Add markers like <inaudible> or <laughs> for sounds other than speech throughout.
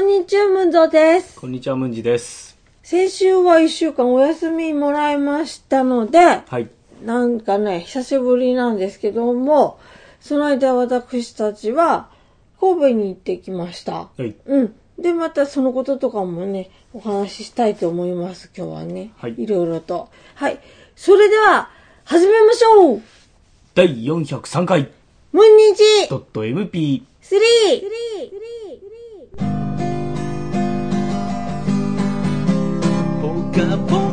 んにちは、ムンゾです。こんにちは、ムンジです。先週は1週間お休みもらいましたので、はい。なんかね、久しぶりなんですけども、その間私たちは神戸に行ってきました。はい。うん。で、またそのこととかもね、お話ししたいと思います、今日はね。はい。いろいろと。はい。それでは、始めましょう第403回、ムンニチ !.mp3!3!3! 的不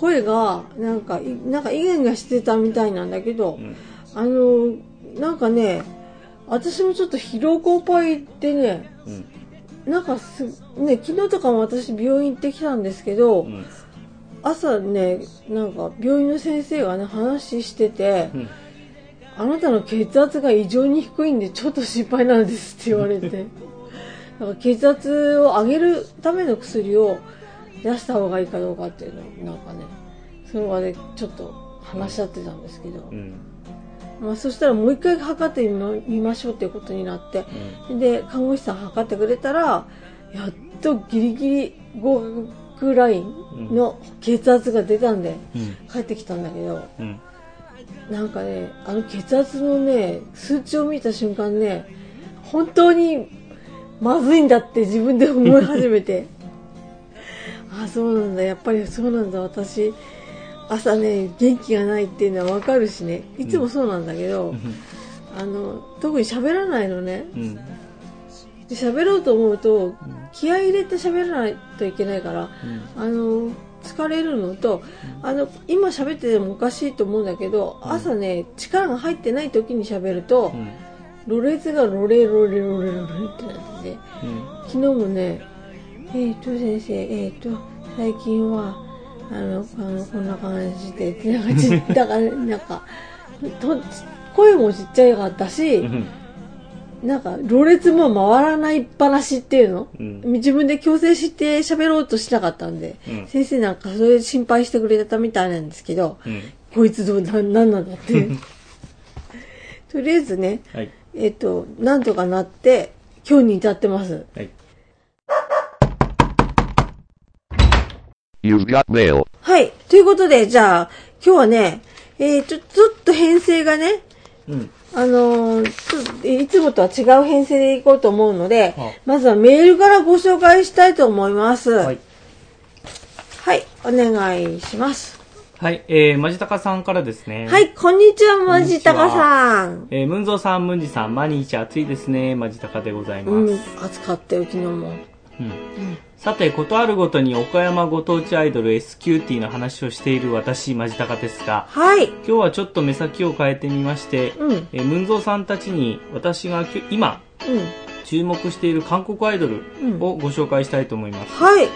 声が、なんか、いなんか、イガイガしてたみたいなんだけど、んあの、なんかね、私もちょっと疲労困憊でね、うん。なんかす、ね、昨日とかも私病院行ってきたんですけど、うん。朝ね、なんか、病院の先生がね、話してて、うん。あなたの血圧が異常に低いんでちょっと心配なんですって言われて <laughs> なんか血圧を上げるための薬を出した方がいいかどうかっていうのをなんかねその場でちょっと話し合ってたんですけど、うん。まあ、そしたらもう一回測ってみましょうっていうことになってで看護師さん測ってくれたらやっとギリギリ合格ラインの血圧が出たんでうん。帰ってきたんだけど、うん。なんかね、あの血圧のね、数値を見た瞬間ね、本当にまずいんだって自分で思い始めて。<laughs> あ、そうなんだ、やっぱりそうなんだ、私、朝ね、元気がないっていうのはわかるしね、いつもそうなんだけど、あの、特に喋らないのね。うん。で喋ろうと思うと、気合い入れて喋らないといけないから、あの疲れるのと、あの今喋っててもおかしいと思うんだけど、朝ね力が入ってない時に喋ると、うん。ろれつがロレロレロレロレってなってて昨日もね「えっ、と先生えっ、と最近はあのあのこんな感じで」ってなんかちだからなんかと声もちっちゃいかったし、うん。なんか、ろれつも回らないっぱなしっていうの、うん自分で強制して喋ろうとしなかったんで、うん先生なんかそれで心配してくれたみたいなんですけど、うん。こいつどうな、なんなんだって。<laughs> とりあえずね、はい。えっと、なんとかなって、今日に至ってます。はい。You've got mail. はい。ということで、じゃあ、今日はね、えー、ちょ、ちょっと編成がね、うん。あのーいつもとは違う編成でいこうと思うのではあ、まずはメールからご紹介したいと思います。ははいい。。お願いします。はい。えー、まじたかさんからですね。はい、こんにちは、まじたかさん。えー、ムンゾーさん、ムンジさん、毎日暑いですね。まじたかでございます。うん、暑かったよ、昨日も。うんさて、ことあるごとに岡山ご当地アイドル S キューティーの話をしている私、マジタカですが、はい。今日はちょっと目先を変えてみまして、うん、うん、えームンゾーさんたちに私がきゅ今注目している韓国アイドルをご紹介したいと思います。はい。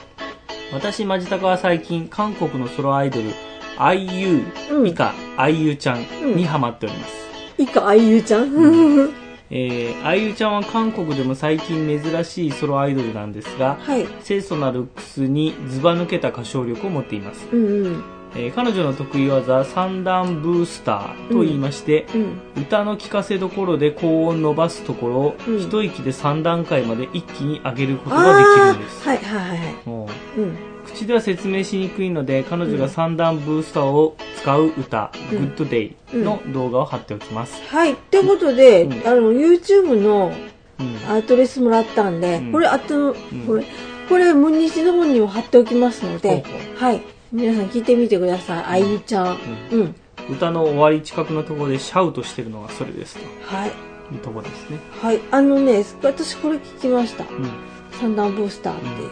私、マジタカは最近、韓国のソロアイドル、IU、うん以下、IU ちゃんにハマっております。いいか、あゆうちゃん？<laughs> えー、IU ちゃんは韓国でも最近珍しいソロアイドルなんですが、はい。清楚なルックスにズバ抜けた歌唱力を持っています。うん、うん、えー彼女の得意技三段ブースターと言いまして、うん。歌の聴かせどころで高音伸ばすところを、うん一息で3段階まで一気に上げることができるんです、はい、はい、はいはい。もううん。口では説明しにくいので彼女が三段ブースターを使う歌「うん Good Day」の動画を貼っておきます、はい。ってことで、うんあの、YouTube のうんアドレスもらったんで、うんこれ、あと、んこれ、これ、ムニチの方にも貼っておきますので、はい。皆さん聞いてみてください。あゆちゃん。うん。歌の終わり近くのところでシャウトしてるのがそれですとはい。いうところですね。はい。あのね、私これ聞きました。うん。三段ブースターっていう。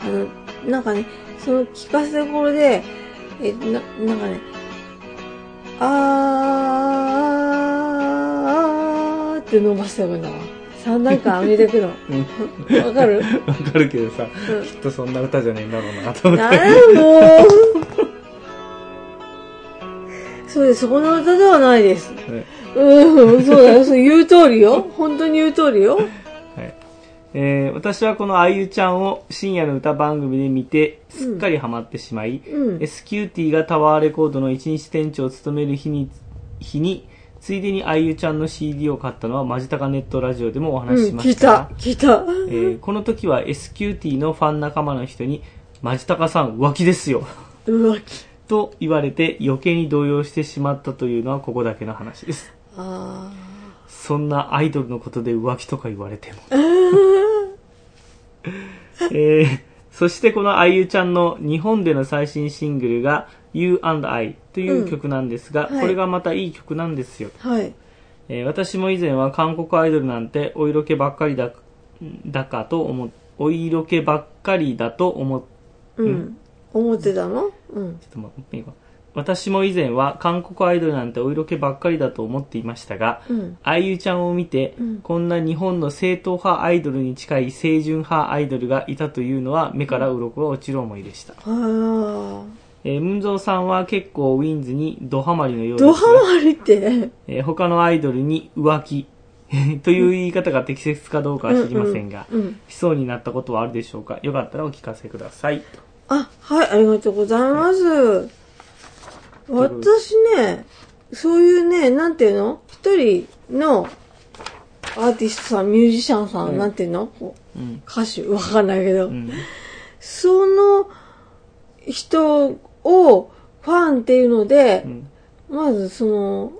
あの、なんかね、その聞かせどころで、え、な、なんかね、あーって伸ばしてるんだわ。三段階上げてくの。わかる？わかるけどさ、うんきっとそんな歌じゃねえんだろうなと思って。なんだもうそうです、そこの歌ではないです。ねうん、そうだよ、そう言う通りよ。本当に言う通りよ。はいえー私はこのあゆちゃんを深夜の歌番組で見てすっかりハマってしまい、うん。SQT がタワーレコードの一日店長を務める日に日についでにあゆちゃんの CD を買ったのはマジタカネットラジオでもおうん、話ししま聞いしたがた、聞いた。えーこの時は SQT のファン仲間の人に「マジタカさん浮気ですよ」浮気。と言われて余計に動揺してしまったというのはここだけの話ですあそんなアイドルのことで浮気とか言われても <laughs> えーそしてこのあゆちゃんの日本での最新シングルが You and I という曲なんですが、うんはいこれがまたいい曲なんですよ、ーはい。えー私も以前は韓国アイドルなんてお色気ばっかりだだかと思っお色気ばっかりだと思っうん。思ってたの？うん。ちょっと待っていいか私も以前は韓国アイドルなんてお色気ばっかりだと思っていましたが、うん。あゆちゃんを見て、うんこんな日本の正統派アイドルに近い清純派アイドルがいたというのは目から鱗が落ちる思いでした。ああ。えー、ムンゾーさんは結構ウィンズにドハマりのようですがドハマりって？えー他のアイドルに浮気 <laughs> という言い方が適切かどうかは知りませんが、うんうん。しそうになったことはあるでしょうか？よかったらお聞かせください。あ、はい、ありがとうございます。私ね、そういうね、なんていうの？一人のアーティストさん、ミュージシャンさん、うんなんていうの？こううん。歌手？わかんないけど、うん。その人をファンっていうのでう、ん。まずその、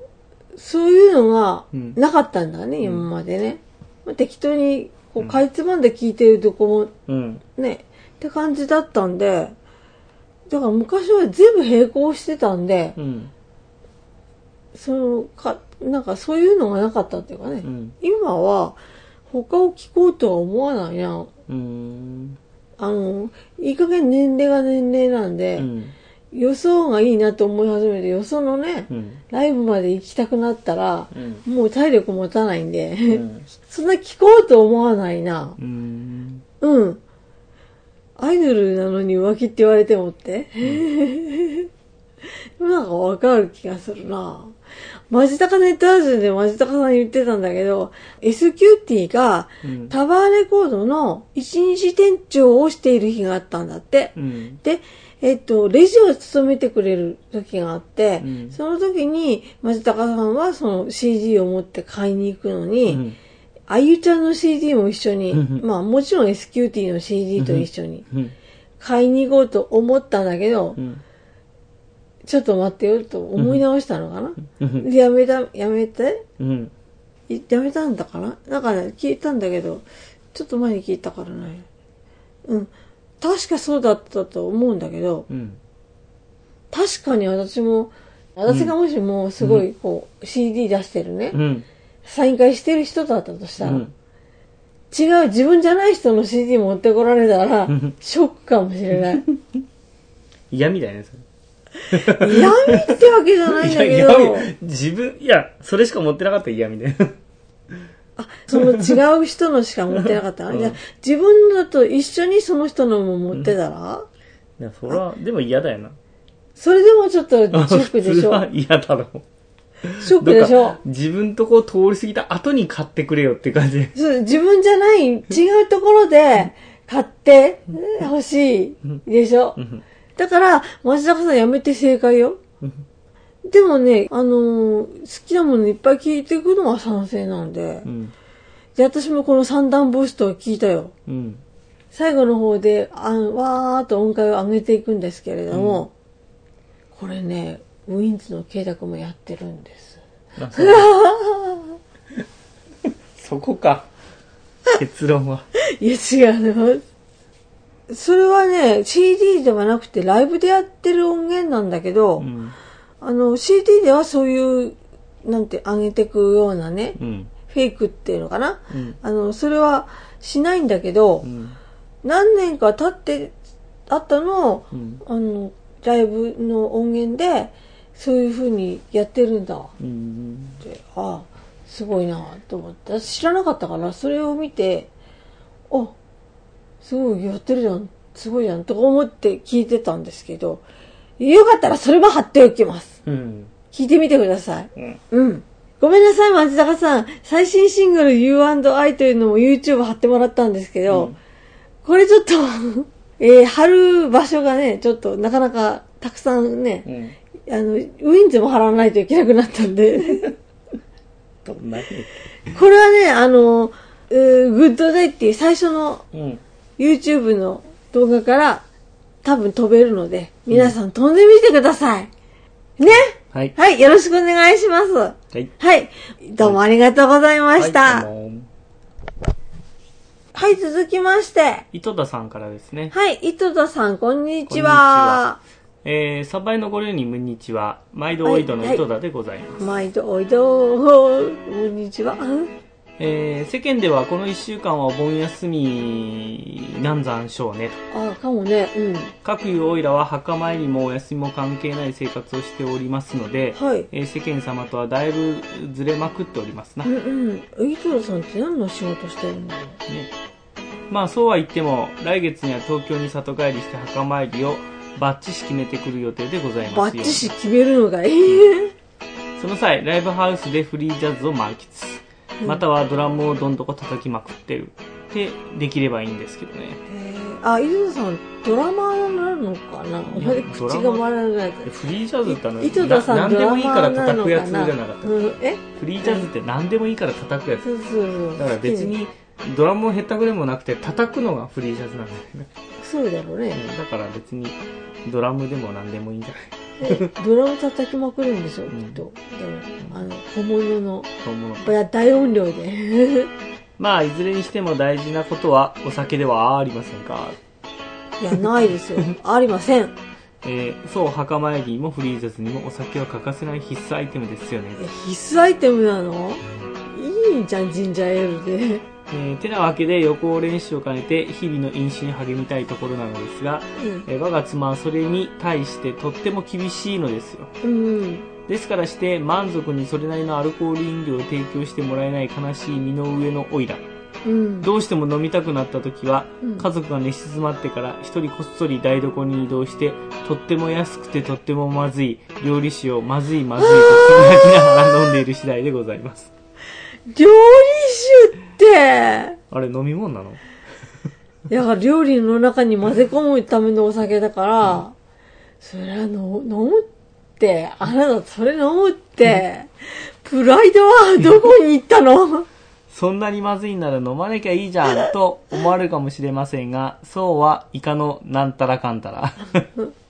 そういうのがうんなかったんだね、今までね。まあ適当に、こう、うんかいつまんで聞いてるとこもうん。ね、って感じだったんで、だから昔は全部並行してたんで、うん。そのか、なんかそういうのがなかったっていうかね、うん。今は他を聞こうとは思わないな。うん。あの、いい加減年齢が年齢なんで、うん。予想がいいなと思い始めて、よそのね、うん。ライブまで行きたくなったら、うん。もう体力持たないんで、うん。<laughs> そんな聞こうと思わないな。うん。うん。アイドルなのに浮気って言われてもって？<laughs> なんかわかる気がするな。マジタカネットラジオでマジタカさん言ってたんだけど、SQT がうん。タワーレコードの一日店長をしている日があったんだって。うん。で、えっと、レジを務めてくれる時があって、うんその時に、マジタカさんはその CD を持って買いに行くのに、うん。あゆちゃんの CD も一緒に、うんまあもちろん SQT の CD と一緒にうん。買いに行こうと思ったんだけど、うん。ちょっと待ってよと思い直したのかな、うん。でやめた、やめて？うん。いやめたんだかななんかね、聞いたんだけど、ちょっと前に聞いたからね。うん。確かそうだったと思うんだけど、うん。確かに私も、私がもしもすごいこう CD 出してるね、うん。サイン会してる人だったとしたら、うん。違う自分じゃない人の CD 持ってこられたらうん、ショックかもしれない。<laughs> 嫌みたいなやつ。嫌味ってわけじゃないんだけど、自分、いや、それしか持ってなかったら嫌みたいな。あ、その違う人のしか持ってなかった。<laughs> うんじゃあ自分だと一緒にその人のも持ってたら、いや、それは、でも嫌だよな。それでもちょっとショックでしょ嫌だろう。ショックでしょ？自分とこう通り過ぎた後に買ってくれよって感じ。そう自分じゃない、違うところで買って欲しいでしょ？うんだから、松坂さんやめて正解よ。でもね、あのー好きなものいっぱい聞いていくのは賛成なんでう。ん。で、私もこの三段ブーストを聞いたよ。うん。最後の方で、あわーっと音階を上げていくんですけれども、これね、ウィンズの慶太もやってるんです。あそうそこか。結論は。いや、違うの。それはね、CD ではなくてライブでやってる音源なんだけど、うん。あの、CD ではそういう、なんて、上げてくようなね、うん。フェイクっていうのかな、うん。あの、それはしないんだけど、うん。何年か経って、あったの。あの、ライブの音源で、そういう風にやってるんだっうん。て、ああ、すごいなと思って。私知らなかったから、それを見て、あ、すごいやってるじゃん、すごいじゃん、とか思って聞いてたんですけど、よかったらそれも貼っておきます。うん。聞いてみてください。うん。うん。ごめんなさい、松坂さん。最新シングル You&I というのも YouTube 貼ってもらったんですけど、うんこれちょっと、<laughs> えー貼る場所がね、ちょっとなかなかたくさんね、うん。あの、ウィンズも貼らないといけなくなったんで、どんなにこれはね、あの、えーグッドデイっていう最初のうん。YouTube の動画から多分飛べるので、皆さん飛んでみてください。ね？はい。はい、よろしくお願いします。はい。はい。どうもありがとうございました。はいはい、も続きまして。糸田さんからですね。はい、糸田さん、こんにちは。えー、サバイのご両人、こんにちは。毎度おいどの糸田でございます。毎度おいど、こんにちは。えー、世間ではこの1週間はお盆休みなんざんしょうねと。あ、かもね。うん。各いうおいらは墓参りもお休みも関係ない生活をしておりますので、はい。えー世間様とはだいぶずれまくっておりますな。うね、んうん。糸田さんって何の仕事してるんだろまあそうは言っても、来月には東京に里帰りして墓参りをバッチし決めてくる予定でございますよ。バッチシ決めるのがいい。その際、ライブハウスでフリージャズを満喫。またはドラムをどんどこ叩きまくってる。で、できればいいんですけどね。えーあ、糸田さん、ドラマーになるのかな？口が回らない。フリージャズってあの、糸田さん、な何でもいいから叩くやつじゃなかった。うん、え？フリージャズって何でもいいから叩くやつ。そうそうそう。だから別にドラムもへったくれもなくて叩くのがフリージャズなんだよね。そうだろうね。うんだから別にドラムでも何でもいいんじゃない？でドラム叩きまくるんでしょ、んきっと。でも、あの、小物の、と思う。いや、大音量で。<laughs> まあ、いずれにしても大事なことはお酒ではありませんか？いや、ないですよ。<laughs> ありません。えーそう、墓参りにもフリージャズにもお酒は欠かせない必須アイテムですよね。え必須アイテムなの？いいじゃん、ジンジャーエールで。えーてなわけで予行練習を兼ねて日々の飲酒に励みたいところなのですが、うんえー我が妻はそれに対してとっても厳しいのですよ。うん。ですからして満足にそれなりのアルコール飲料を提供してもらえない悲しい身の上のオイラ。うん。どうしても飲みたくなった時は、うん家族が寝静まってから一人こっそり台所に移動して、とっても安くてとってもまずい料理酒をまずいまずいとつぶやきながら飲んでいる次第でございます。料理酒って、あれ飲み物なの？いや、料理の中に混ぜ込むためのお酒だから、それはの飲むって、あなたそれ飲むって、プライドはどこに行ったの？そんなにまずいなら飲まなきゃいいじゃんと思われるかもしれませんが、そうはいかのなんたらかんたら。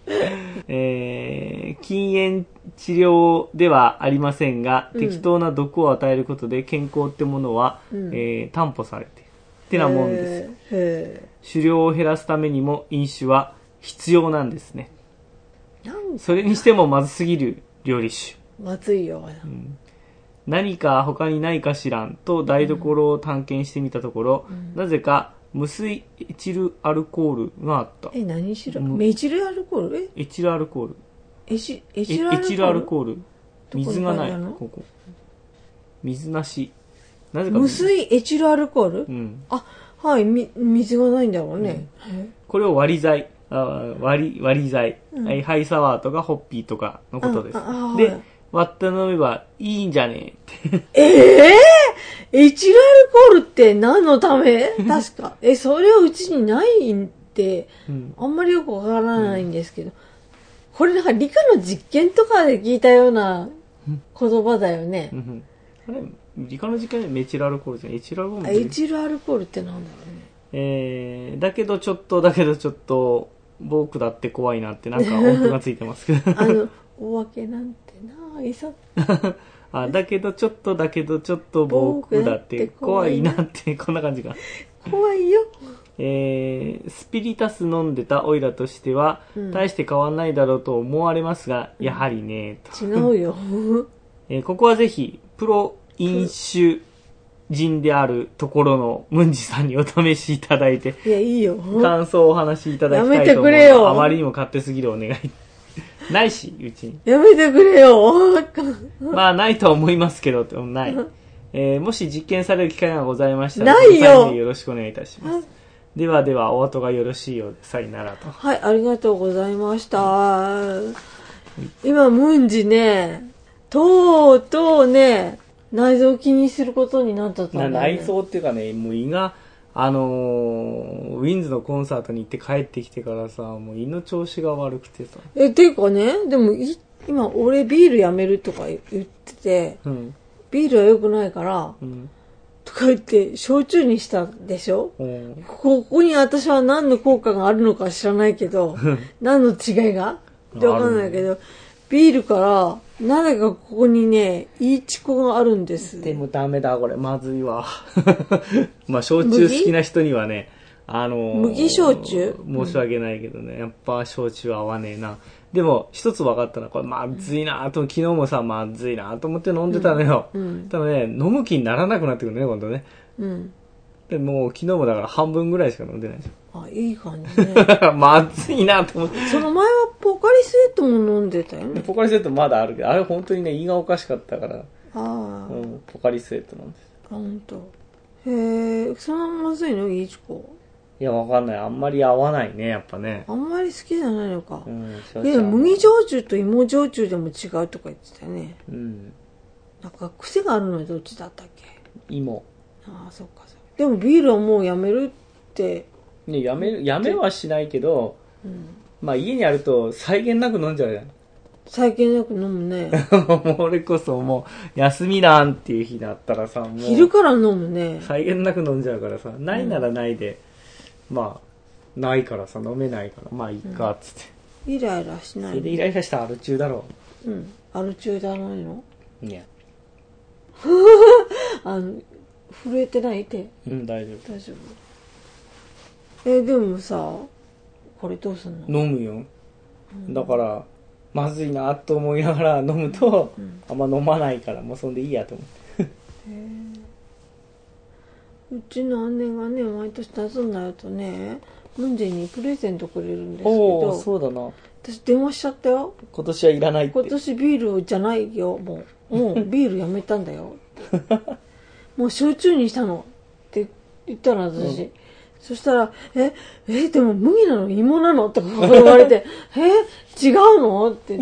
<laughs> えー禁煙治療ではありませんが、うん適当な毒を与えることで健康ってものは、うんえー担保されている。ってなもんですよ。へ狩猟を減らすためにも飲酒は必要なんですね。え。なんそれにしてもまずすぎる料理酒。まずいよ。何か他にないかしらんと台所を探検してみたところ、なぜか無水エチルアルコールがあった。え、何しろうんメチルアルコール？え？エチルアルコール。エチエエチルアルコール？エチルアルコール。どこに水がない書いてあるの？ここ。水なし。なぜか無水エチルアルコール、うん。あ、はい、み、水がないんだろうね。へこれを割り剤。あ割り、割り剤、うんはい。ハイサワーとかホッピーとかのことですあああ。ではい、割って飲めばいいんじゃね？えって。ええエチルアルコールって何のため？<laughs> 確か。え、それはうちにないんって、うん。あんまりよくわからないんですけど。これなんか理科の実験とかで聞いたような言葉だよねう。んあれ、理科の時間でメチルアルコールじゃん。エチルアルコールエチルアルコールってなんだろうね。えー、だけどちょっと、だけどちょっと、僕だって怖いなってなんか音符がついてますけど。あの、お化けなんてな、いさ、<laughs> あ、だけどちょっと、だけどちょっと僕だって怖いなって、こんな感じか。怖いよ。えー、スピリタス飲んでたオイラとしては、うん大して変わんないだろうと思われますが、やはりね、と。違うよ。<laughs> えーここはぜひ、プロ飲酒人であるところのムンジさんにお試しいただいて、いや、いいよ。感想をお話しいただきたいと思うやめてくれよあまりにも勝手すぎるお願い。ないし、うちに。やめてくれよ。まあ、ないとは思いますけど、でもない。えーもし実験される機会がございましたら、ないよよろしくお願いいたします。ではでは、お後がよろしいようで、さよならと。はい、ありがとうございました。今、ムンジね、とうとうね、内臓を気にすることになったんだよ、ね。内臓っていうかね、もう胃が、あのーウィンズのコンサートに行って帰ってきてからさ、もう胃の調子が悪くてさ。え、ていうかね、でもい、今、俺ビールやめるとか言ってて、うん。ビールは良くないから、うん。とか言って、焼酎にしたでしょ？うんここに私は何の効果があるのか知らないけど、何の違いが？ってわかんないけど、ビールから、なぜかここにね、いいチコがあるんです。でもダメだ、これ。まずいわ。<laughs> まあ、焼酎好きな人にはね、あのー麦焼酎？申し訳ないけどね、やっぱ焼酎は合わねえな。でも、一つ分かったのは、これまずいなと、昨日もさ、まずいなと思って飲んでたのよ。うん。ただね、飲む気にならなくなってくるね、今度ね。うん。で、もう昨日もだから半分ぐらいしか飲んでないじあ、いい感じね。<laughs> まずいなと思って。その前はポカリスエットも飲んでたよね。ポカリスエットまだあるけど、あれ本当にね、胃がおかしかったから、ああ、うん、ポカリスエットなんです。あ、ほんと。へえ、そんなまずいの？いいチコ。いや、わかんない。あんまり合わないね、やっぱね。あんまり好きじゃないのかう。ん、焼いや、麦焼酎と芋焼酎でも違うとか言ってたよね。うん。なんか癖があるのはどっちだったっけ？芋。ああ、そっかそっか。でもビールはもうやめるって、ね、やめる、やめはしないけど、うん、まあ家にあると際限なく飲んじゃうじゃん。最近なく飲むね。<laughs> もう俺こそもう、休みなんっていう日だったらさ、もう、昼から飲むね。際限なく飲んじゃうからさ、ないならないで、まあ、ないからさ、飲めないから、まあいいか、つって。イライラしそないれでイライラしたらアル中だろうん。アル中じゃないのう。いや。<laughs> あの、震えてない手。うん、大丈大丈夫。え、でもさ、これどうすんの？夫。飲むよ。だから、まずいなと思いながら飲むと、あんま飲まないから、もうそんでいいやと思って。うちの姉がね、毎年夏になるとね、ムンジェにプレゼントくれるんですけど、そうだな。私電話しちゃったよ。今年はいらないって。今年ビールじゃないよ、もう。もう <laughs> ビールやめたんだよ。もう焼酎にしたの。って言ったの、私。そしたら、え、え、でも麦なの芋なのとか言われて、<laughs> え、違うのって。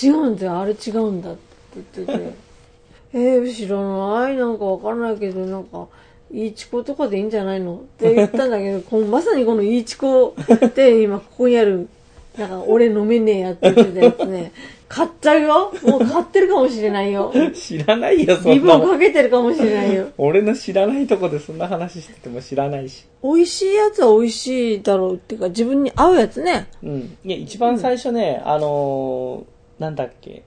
違うんだよ、あれ違うんだって言ってて。えー、知らないなんかわかんないけど、なんか、いいチコとかでいいんじゃないのって言ったんだけど、このまさにこのいいチコって今ここにある、なんか俺飲めねえやって言ってたやつね、買っちゃうよもう買ってるかもしれないよ。<laughs> 知らないよ、そリボンんなもん。かけてるかもしれないよ。俺の知らないとこでそんな話してても知らないし。美味しいやつは美味しいだろうっていうか、自分に合うやつね。うん。いや、一番最初ね、あのー、なんだっけ。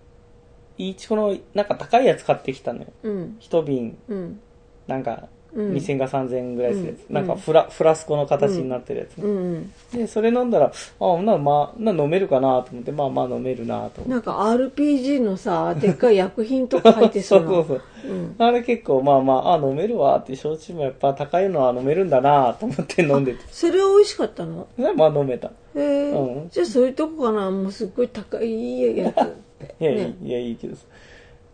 いちこの、なんか高いやつ買ってきたのよ。うん、一瓶、うん、なんか、うん2000か3000円ぐらいするやつ。うんなんかフラ、フラスコの形になってるやつね、うん。で、それ飲んだら、あ、ならまあ、な飲めるかなと思って、まあまあ飲めるなと思って。なんか RPG のさ、でっかい薬品とか入ってそうな。<laughs> そうそううん。あれ結構まあまあ、あ、飲めるわって、焼酎もやっぱ高いのは飲めるんだなと思って飲んでて。それは美味しかったの？でまあ飲めた。へえ、うんじゃあそういうとこかなもうすっごい高いやつ。いや、ねいや、いいけどさ。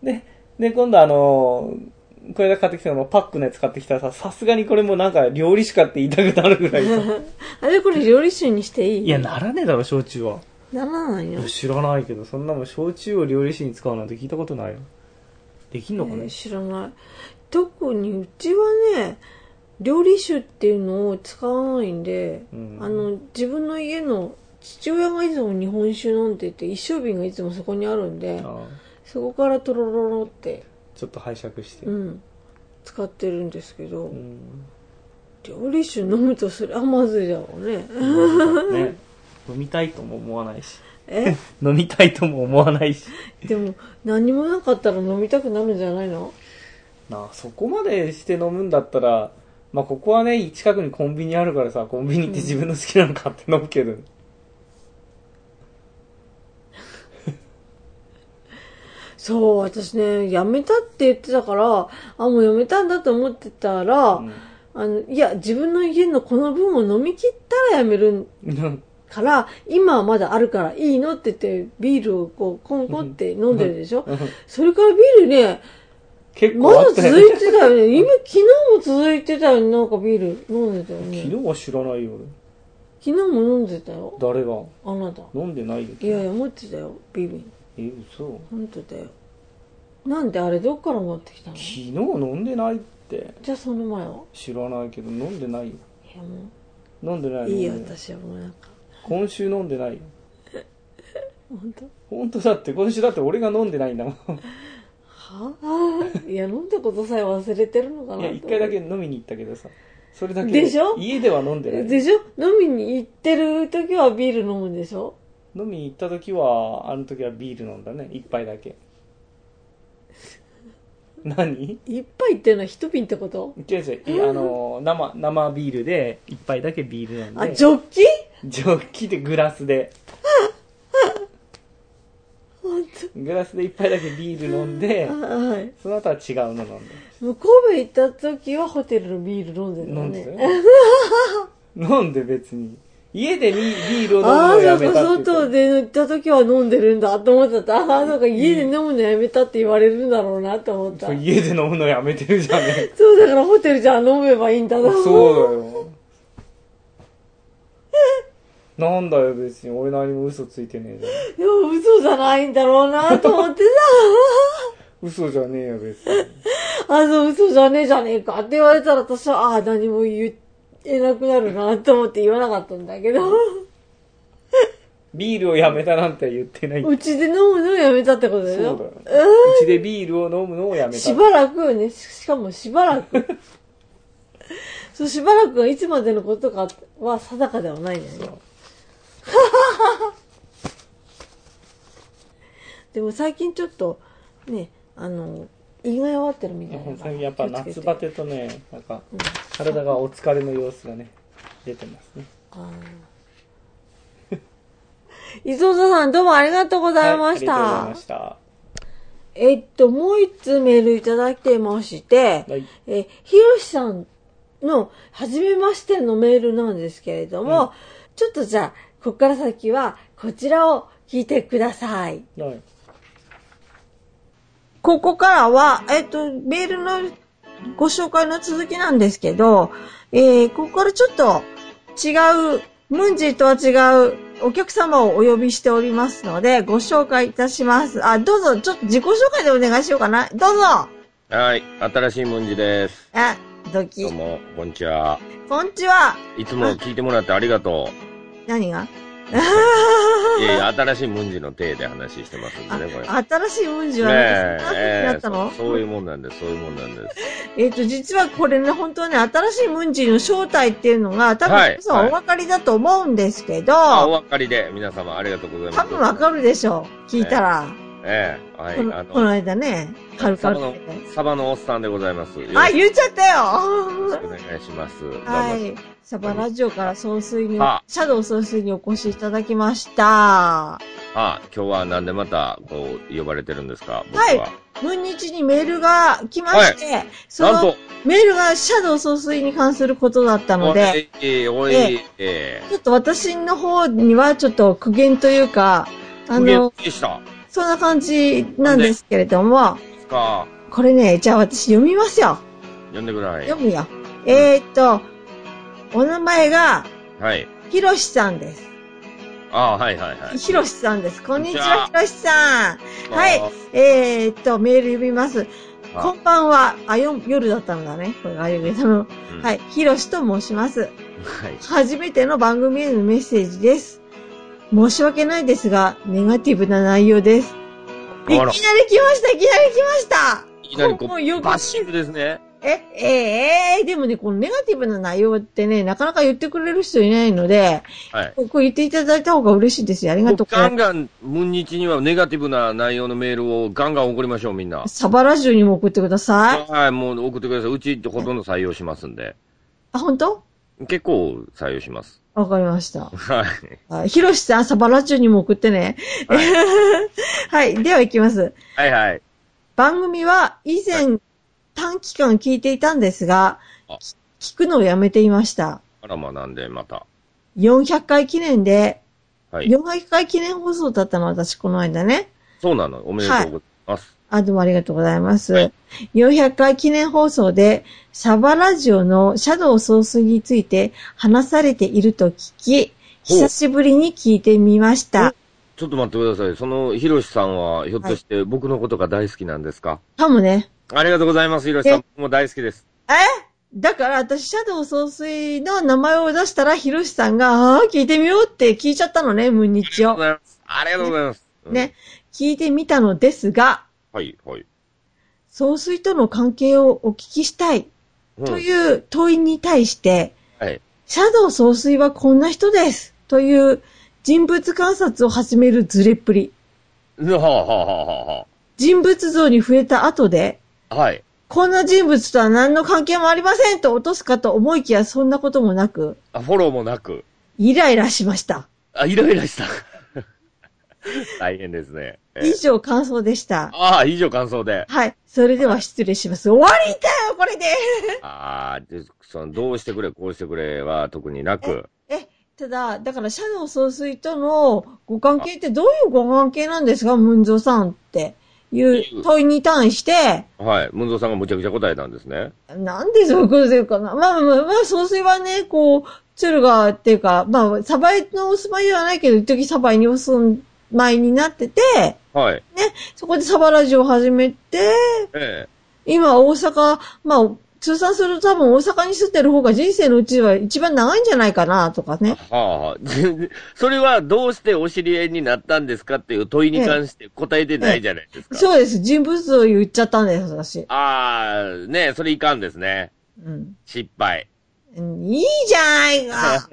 で、で、今度あのーこれで買ってきたのもパックのやつ買ってきたらさ、さすがにこれもなんか料理しかって言いたくなるぐらいさ。<laughs> あれこれ料理酒にしていい？いや、ならねえだろ、焼酎は。ならないのいや、知らないけど、そんなもん焼酎を料理酒に使うなんて聞いたことないよ。できんのかね、えー知らない特にうちはね料理酒っていうのを使わないんで、うんあの自分の家の父親がいつも日本酒飲んでて一升瓶がいつもそこにあるんでああそこからとろろろって、ちょっと拝借して。うん、使ってるんですけど、うん。料理酒飲むとそれはまずいだろうね。ね、<laughs> 飲みたいとも思わないし。え？<laughs> 飲みたいとも思わないし。でも何もなかったら飲みたくなるんじゃないの？なあ、そこまでして飲むんだったら、まあ、ここはね、近くにコンビニあるからさ、コンビニ行って自分の好きなの買って飲むけど、そう、私ね、辞めたって言ってたから、あ、もう辞めたんだと思ってたら、うんあの、いや、自分の家のこの分を飲み切ったら辞めるうんから、今はまだあるからいいのって言って、ビールをこう、コンコンって飲んでるでしょ？うんそれからビールね、結構まだ。続いてたよね。今、昨日も続いてたよね。なんかビール飲んでたよね。昨日は知らないよ、昨日も飲んでたよ。俺。誰が？あなた。飲んでないよ。いやいや、持ってたよ。ビール。え、嘘本当だよ。なんであれどっから持ってきたの？昨日飲んでないって。じゃあその前は？知らないけど、飲んでないよ。いやも飲んでなう、いいいよ、飲んでない私はもうなんか。今週飲んでないよ。本当？本当だって、今週だって俺が飲んでないんだもん。はぁいや、飲んだことさえ忘れてるのかいや、一回だけ飲みに行ったけどさ。それだけでしょ？家では飲んでない。でしょ？飲みに行ってる時はビール飲むんでしょ？飲みに行った時は、あの時はビール飲んだね。一杯だけ。<laughs> 何？一杯っていうのは一瓶ってこと？違う違うい。あの、生、生ビールで、一杯だけビール飲んで。あ、ジョッキ？ジョッキでグラスで。<laughs> 本グラスで一杯だけビール飲んで当。<laughs> はい。その後は違うの飲んで。もう神戸行った時はホテルのビール飲んでた飲んで。飲んで別に。家でビビールを飲むのああ、をやそうか、めたって言外うで行った時は飲んでるんだと思ってた。ああ、そうか、家で飲むのやめたって言われるんだろうなと思った。家で飲むのやめてるじゃね <laughs> そう、だからホテルじゃ飲めばいいんだな。そうだよ。なんだよ別に俺何も嘘ついてねえじゃん。いや、嘘じゃないんだろうなと思って <laughs> 嘘じゃねえよ別に。さ。あ、そう、嘘じゃねえじゃねえかって言われたら私は、ああ、何も言えなくなるなと思って言わなかったんだけど。ビールをやめたなんて言ってない。そううちで飲むのをやめたってことだだよ。よ。うちでビールを飲むのをやめた。しばらくね、しかもしばらく。そう、しばらくがいつまでのことかは定かではないんだよね。でも最近ちょっと、ね、あの、胃が弱ってるみたいなやっぱ夏バテとね、なんか、体がお疲れの様子がね、出てますね。あー <laughs> 磯田さんどうもありがとうございました。はいありがとうございました。えっと、もう一通メールいただいてまして、はいえ、ひろしさんの、初めましてのメールなんですけれども、うんちょっとじゃあ、ここから先は、こちらを聞いてください。はい。ここからは、えっと、メールのご紹介の続きなんですけど、えー、ここからちょっと違う、ムンジーとは違うお客様をお呼びしておりますので、ご紹介いたします。あ、どうぞ、ちょっと自己紹介でお願いしようかな。どうぞはい、新しいもんじです。あ、ドキどう。も、こんにちは。こんにちは。いつも聞いてもらってありがと何が？う。<laughs> いやいや、新しいもんじの体で話してますんでね、これ。あ新しいムンジーはな風にえ、ええなったの？そうそういうもんなんです、そういうもんなんです。えっ、と、実はこれね、本当はね、新しいムンジーの正体っていうのが、多分はい皆さんお分かりだと思うんですけど、あ、お分かりで、皆様ありがとうございます。多分わかるでしょう。聞いたら。ええ、はい、あの、この間ね、カルカルサバのおっさんでございます。よろしくあ、言っちゃったよお願いします。はい。サバラジオから総帥にあ、シャドウ総帥にお越しいただきました。あ、今日はなんでまた、こう、呼ばれてるんですか僕は。はい文日にメールが来まして、そのメールがシャドウ総帥に関することだったのおで、い、おい、えええ、ちょっと私の方にはちょっと苦言というか、あの、でした。そんな感じなんですけれども。これね、じゃあ私読みますよ。呼んでください。読むよ。えー、っと、お名前が、はい。ひろしさんです。ああ、はいはいはい。ひろしさんです。こんにちはは、ひろしさん。はい。えー、っと、メール読みます。あこんばんは。あ、よ、夜だったんだね。これが夜たの。うんはい。ひろしと申します。はい。初めての番組へのメッセージです。申し訳ないですが、ネガティブな内容です。いきなり来ました、いきなり来ましたいきなりこう、もうよくバッシングですね。え、えええでもね、このネガティブな内容ってね、なかなか言ってくれる人いないので、はい。ここ言っていただいた方が嬉しいですよ。ありがとう。ガンガン、ムン日にはネガティブな内容のメールをガンガン送りましょう、みんな。サバラジオにも送ってください。はい、もう送ってください。うちってほとんど採用しますんで。あ、本当？結構採用します。わかりました。はい。はいひろしさん、サバラジオにも送ってね。はい <laughs> はい。では行きます。はいはい。番組は以前、短期間聞いていたんですが聞くのをやめていました。あらまあなんでまた。400回記念で、はい。400回記念放送だったの私この間ね。そうなの。おめでとうございます。あ、どうもありがとうございます。はい400回記念放送で、サバラジオのシャドウ総帥について話されていると聞き、久しぶりに聞いてみました。ちょっと待ってください。その、ひろしさんは、ひょっとして僕のことが大好きなんですか、かもね。ありがとうございます、ひろしさん。僕も大好きです。え？だから私、シャドウ総帥の名前を出したら、ヒロシさんが、ああ、聞いてみようって聞いちゃったのね、ムンニチを。ありがとうございます。ありがとうございます。うんね。聞いてみたのですが、はい、はい。総帥との関係をお聞きしたいうんという問いに対して、はい。シャドウ総帥はこんな人ですという人物観察を始めるズレっぷり。はあ、はあ、はあ、は人物像に触れた後で、あ。はい。こんな人物とは何の関係もありませんと落とすかと思いきやそんなこともなく、あ、フォローもなく。イライラしました。あ、イライラした。<laughs> 大変ですね。え以上感想でした。ああ、以上感想で。はい。それでは失礼します。終わりだよ、これで。<laughs> ああ、で、その、どうしてくれ、こうしてくれは特になく。え、ただ、だから、シャドウ総帥とのご関係ってどういうご関係なんですか、ムンゾーさんっていう問いに対して、はい。ムンゾーさんがむちゃくちゃ答えたんですね。なんでそういうこと言うかな。まあまあまあ、総帥はね、こう、鶴が、っていうか、まあ、サバイのお住まいではないけど、一時サバイにお住まいになってて、はい。そこでサバラジオを始めて、え今大阪、まあ、通算すると多分大阪に住んでる方が人生のうちは一番長いんじゃないかな、とかえ。ね。はあ、<laughs> それはどうしてお知り合いになったんですかっていう問いに関して答えてないじゃないですか。そうです。人物像を言っちゃったんです、私。ああ、ねそれいかんですね。うん。失敗。うんいいじゃないか。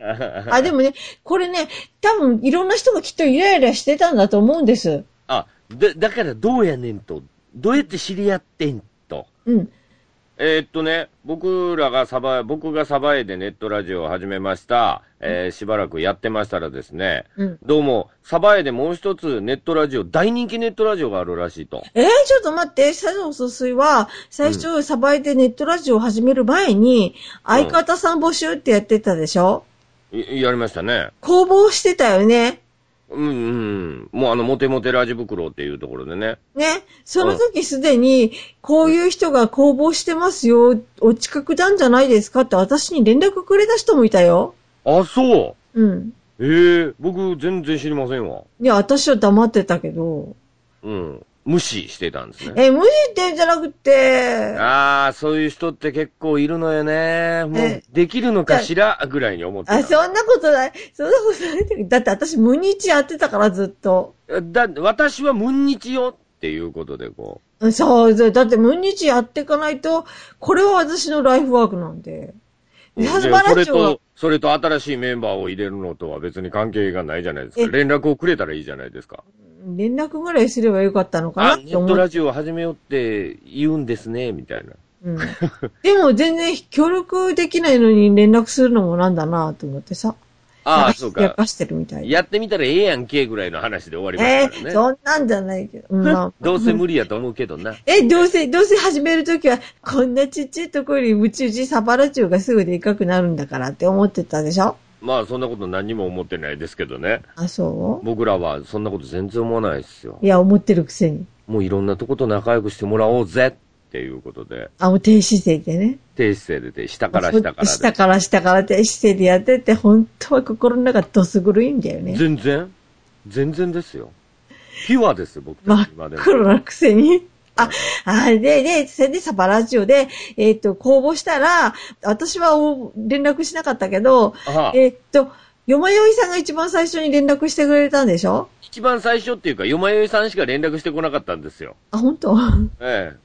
<laughs> あ、でもね、これね、多分いろんな人がきっとイライラしてたんだと思うんです。あ、だ、だからどうやねんと。どうやって知り合ってんと。うん。えーっとね、僕らがサバ、僕がサバエでネットラジオを始めました。えーしばらくやってましたらですね、うん。どうも、サバエでもう一つネットラジオ、大人気ネットラジオがあるらしいと。えー、ちょっと待って、シャドウ総帥は、最初、サバイでネットラジオを始める前に、相方さん募集ってやってたでしょ？いやりましたね。公募してたよね。うんうん。もうあの、モテモテラジ袋っていうところでね。ね。その時すでに、こういう人が公募してますよ、お近くなんじゃないですかって私に連絡くれた人もいたよ。あ、そう。うん。ええ僕全然知りませんわ。いや、私は黙ってたけど。うん。無視してたんですね。え、無理ってんじゃなくて、ああ、そういう人って結構いるのよね。もうえ、できるのかしら？ぐらいに思ってた。あ、そんなことない。そんなことない。だって私、無日やってたから、ずっと。だ、私は無日よっていうことでこそうそう。だって、無日やっていかないと、これは私のライフワークなんで。う。で、それと、それと新しいメンバーを入れるのとは別に関係がないじゃないですえか。連絡をくれたらいいじゃないですか。連絡ぐらいすればよかったのかなあ、って思う。ネットラジオを始めようって言うんですね、みたいな。うん。<laughs> でも全然協力できないのに連絡するのもなんだなと思ってさ。ああ、そうか。冷やかしてるみたいな。やってみたらええやんけぐらいの話で終わりえー、ますからね。そんなんじゃないけど。うんまあ <laughs> どうせ無理やと思うけどな。え、どうせ、どうせ始めるときは、こんなちっちゃいところより宇宙人サバラチョウがすぐでかくなるんだからって思ってたでしょ？まあそんなこと何にも思ってないですけどね。あ、そう？僕らはそんなこと全然思わないですよ。いや、思ってるくせに。もういろんなとこと仲良くしてもらおうぜっていうことで、あ、もう低姿勢でね。低姿勢でて、下から下からで。下から下から低姿勢でやってて、本当は心の中どす黒いんだよね。全然全然ですよ。ピュアです、僕た真っち今でも。黒なくせに。あ、あ、で、で、それでサバラジオで、えっ、と、公募したら、私はお連絡しなかったけど、あえっ、と、よまよいさんが一番最初に連絡してくれたんでしょ？一番最初っていうか、よまよいさんしか連絡してこなかったんですよ。あ、本当？ええ。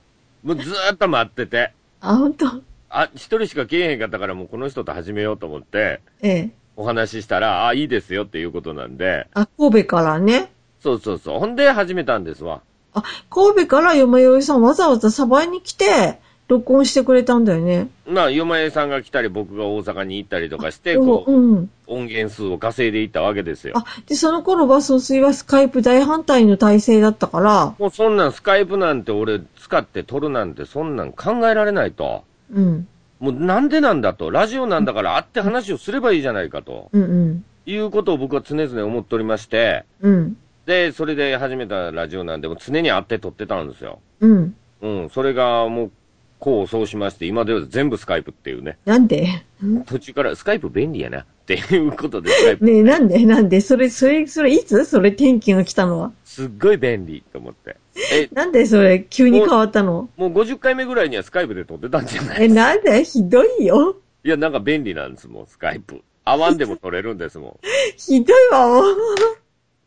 もうずーっと待ってて。あ、本当？あ、一人しか来えへんかったからもうこの人と始めようと思って、ええ。お話ししたら、あ、いいですよっていうことなんで、あ、神戸からね。そうそうそう。ほんで始めたんですわ。あ、神戸からよまよいさんわざわざサバイに来て、録音してくれたんだよね。まあ、嫁さんが来たり、僕が大阪に行ったりとかして、うんこう、うん。音源数を稼いでいったわけですよ。あ、で、その頃は総水はスカイプ大反対の体制だったから、もうそんなんスカイプなんて俺使って撮るなんてそんなん考えられないと。うん。もうなんでなんだと。ラジオなんだから会って話をすればいいじゃないかと。うんうん。いうことを僕は常々思っておりまして。うん。で、それで始めたラジオなんで、もう常に会って撮ってたんですよ。うん。うん。それがもう、こうそうしまして、今では全部スカイプっていうね。なんで？途中からスカイプ便利やな。っていうことで、スカイプねえ、なんで？なんで？それ、それ、それ、いつ？それ天気が来たのは？すっごい便利と思って。え、なんでそれ、急に変わったの？もう50回目ぐらいにはスカイプで撮ってたんじゃない？え、なんで？ひどいよ。いや、なんか便利なんですもん、スカイプ。会わんでも撮れるんですも <laughs> ひどいわ、もう。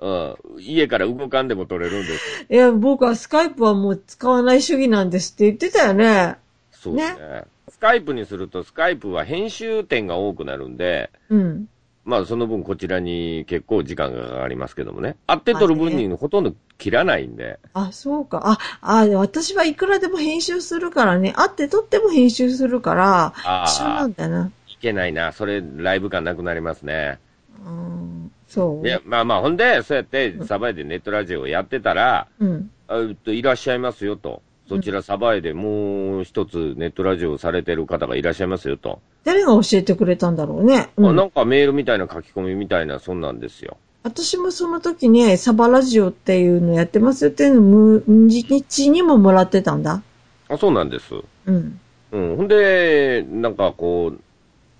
ん。うん。家から動かんでも撮れるんです。<laughs> いや、僕はスカイプはもう使わない主義なんですって言ってたよね。そうですね。スカイプにすると、スカイプは編集点が多くなるんで、うん。まあその分こちらに結構時間がかかりますけどもね。会って撮る分にほとんど切らないんで。あ、そうか。あ、あ、私はいくらでも編集するからね。会って撮っても編集するから、あ一緒なあん、だな。いけないな。それ、ライブ感なくなりますね。うん。そう。いや、まあまあ、ほんで、そうやって、サバエでネットラジオをやってたら、うん。あえっと、いらっしゃいますよと。そちらサバエでもう一つネットラジオをされてる方がいらっしゃいますよと。誰が教えてくれたんだろうね。うん。あなんかメールみたいな書き込みみたいな、そんなんですよ。私もその時ね、サバラジオっていうのやってますよっていうの無日にももらってたんだ。あ、そうなんです。うん。うん。ほんで、なんかこう、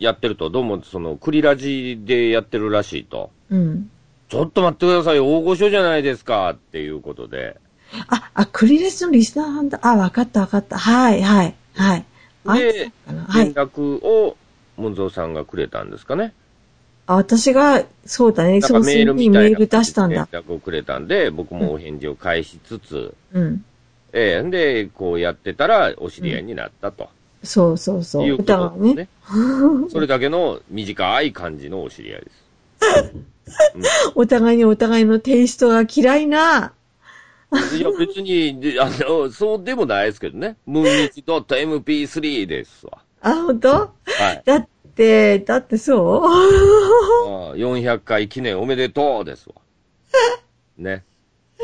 やってると、どうもその、クリラジでやってるらしいと。うん。ちょっと待ってください、大御所じゃないですか、っていうことで。あ、あ、クリレスのリスナーなんだ。あ、わかったわかった。はい、はい、はい。あで連い。絡を、モンゾーさんがくれたんですかね。あ、私が、そうだね、そうするにメール出したんだ。連絡をくれたんで、僕もお返事を返しつつ、うん。ええんで、こうやってたら、お知り合いになったと。そうそうそう。いうね。ですね。<laughs> それだけの短い感じのお知り合いです。<laughs> お互いにお互いのテイストが嫌いな。いや、別に、であの、そうでもないですけどね。ムーンニチ .mp3 ですわ。あ、本当？はい。だって、だってそう？ああ400回記念おめでとうですわ。<laughs> ね。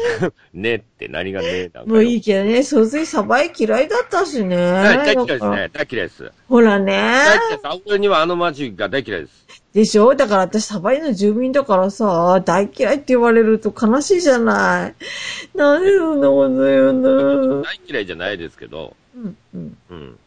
<laughs> ねって何がねなんもういいけどね、総帥サバイ嫌いだったしね。はい大嫌いですね。大嫌いです。ほらね。大嫌いです。俺にはあの街が大嫌いです。でしょ？だから私サバイの住民だからさ、大嫌いって言われると悲しいじゃない。なんでそんなこと言うの？大嫌いじゃないですけど、うん、うん。うん。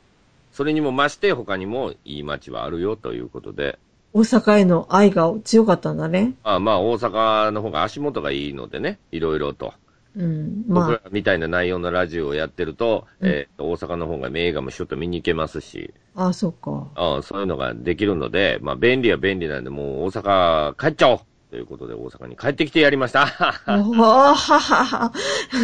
それにも増して他にもいい街はあるよということで、大阪への愛が強かったんだね。まあまあ大阪の方が足元がいいのでね、いろいろと。うん。僕まらみたいな内容のラジオをやってると、うんえーと大阪の方が映画もちょっと見に行けますし、あ、あ、そうか。ああそういうのができるので、まあ便利は便利なんで、もう大阪帰っちゃおうということで大阪に帰ってきてやりました。あははは。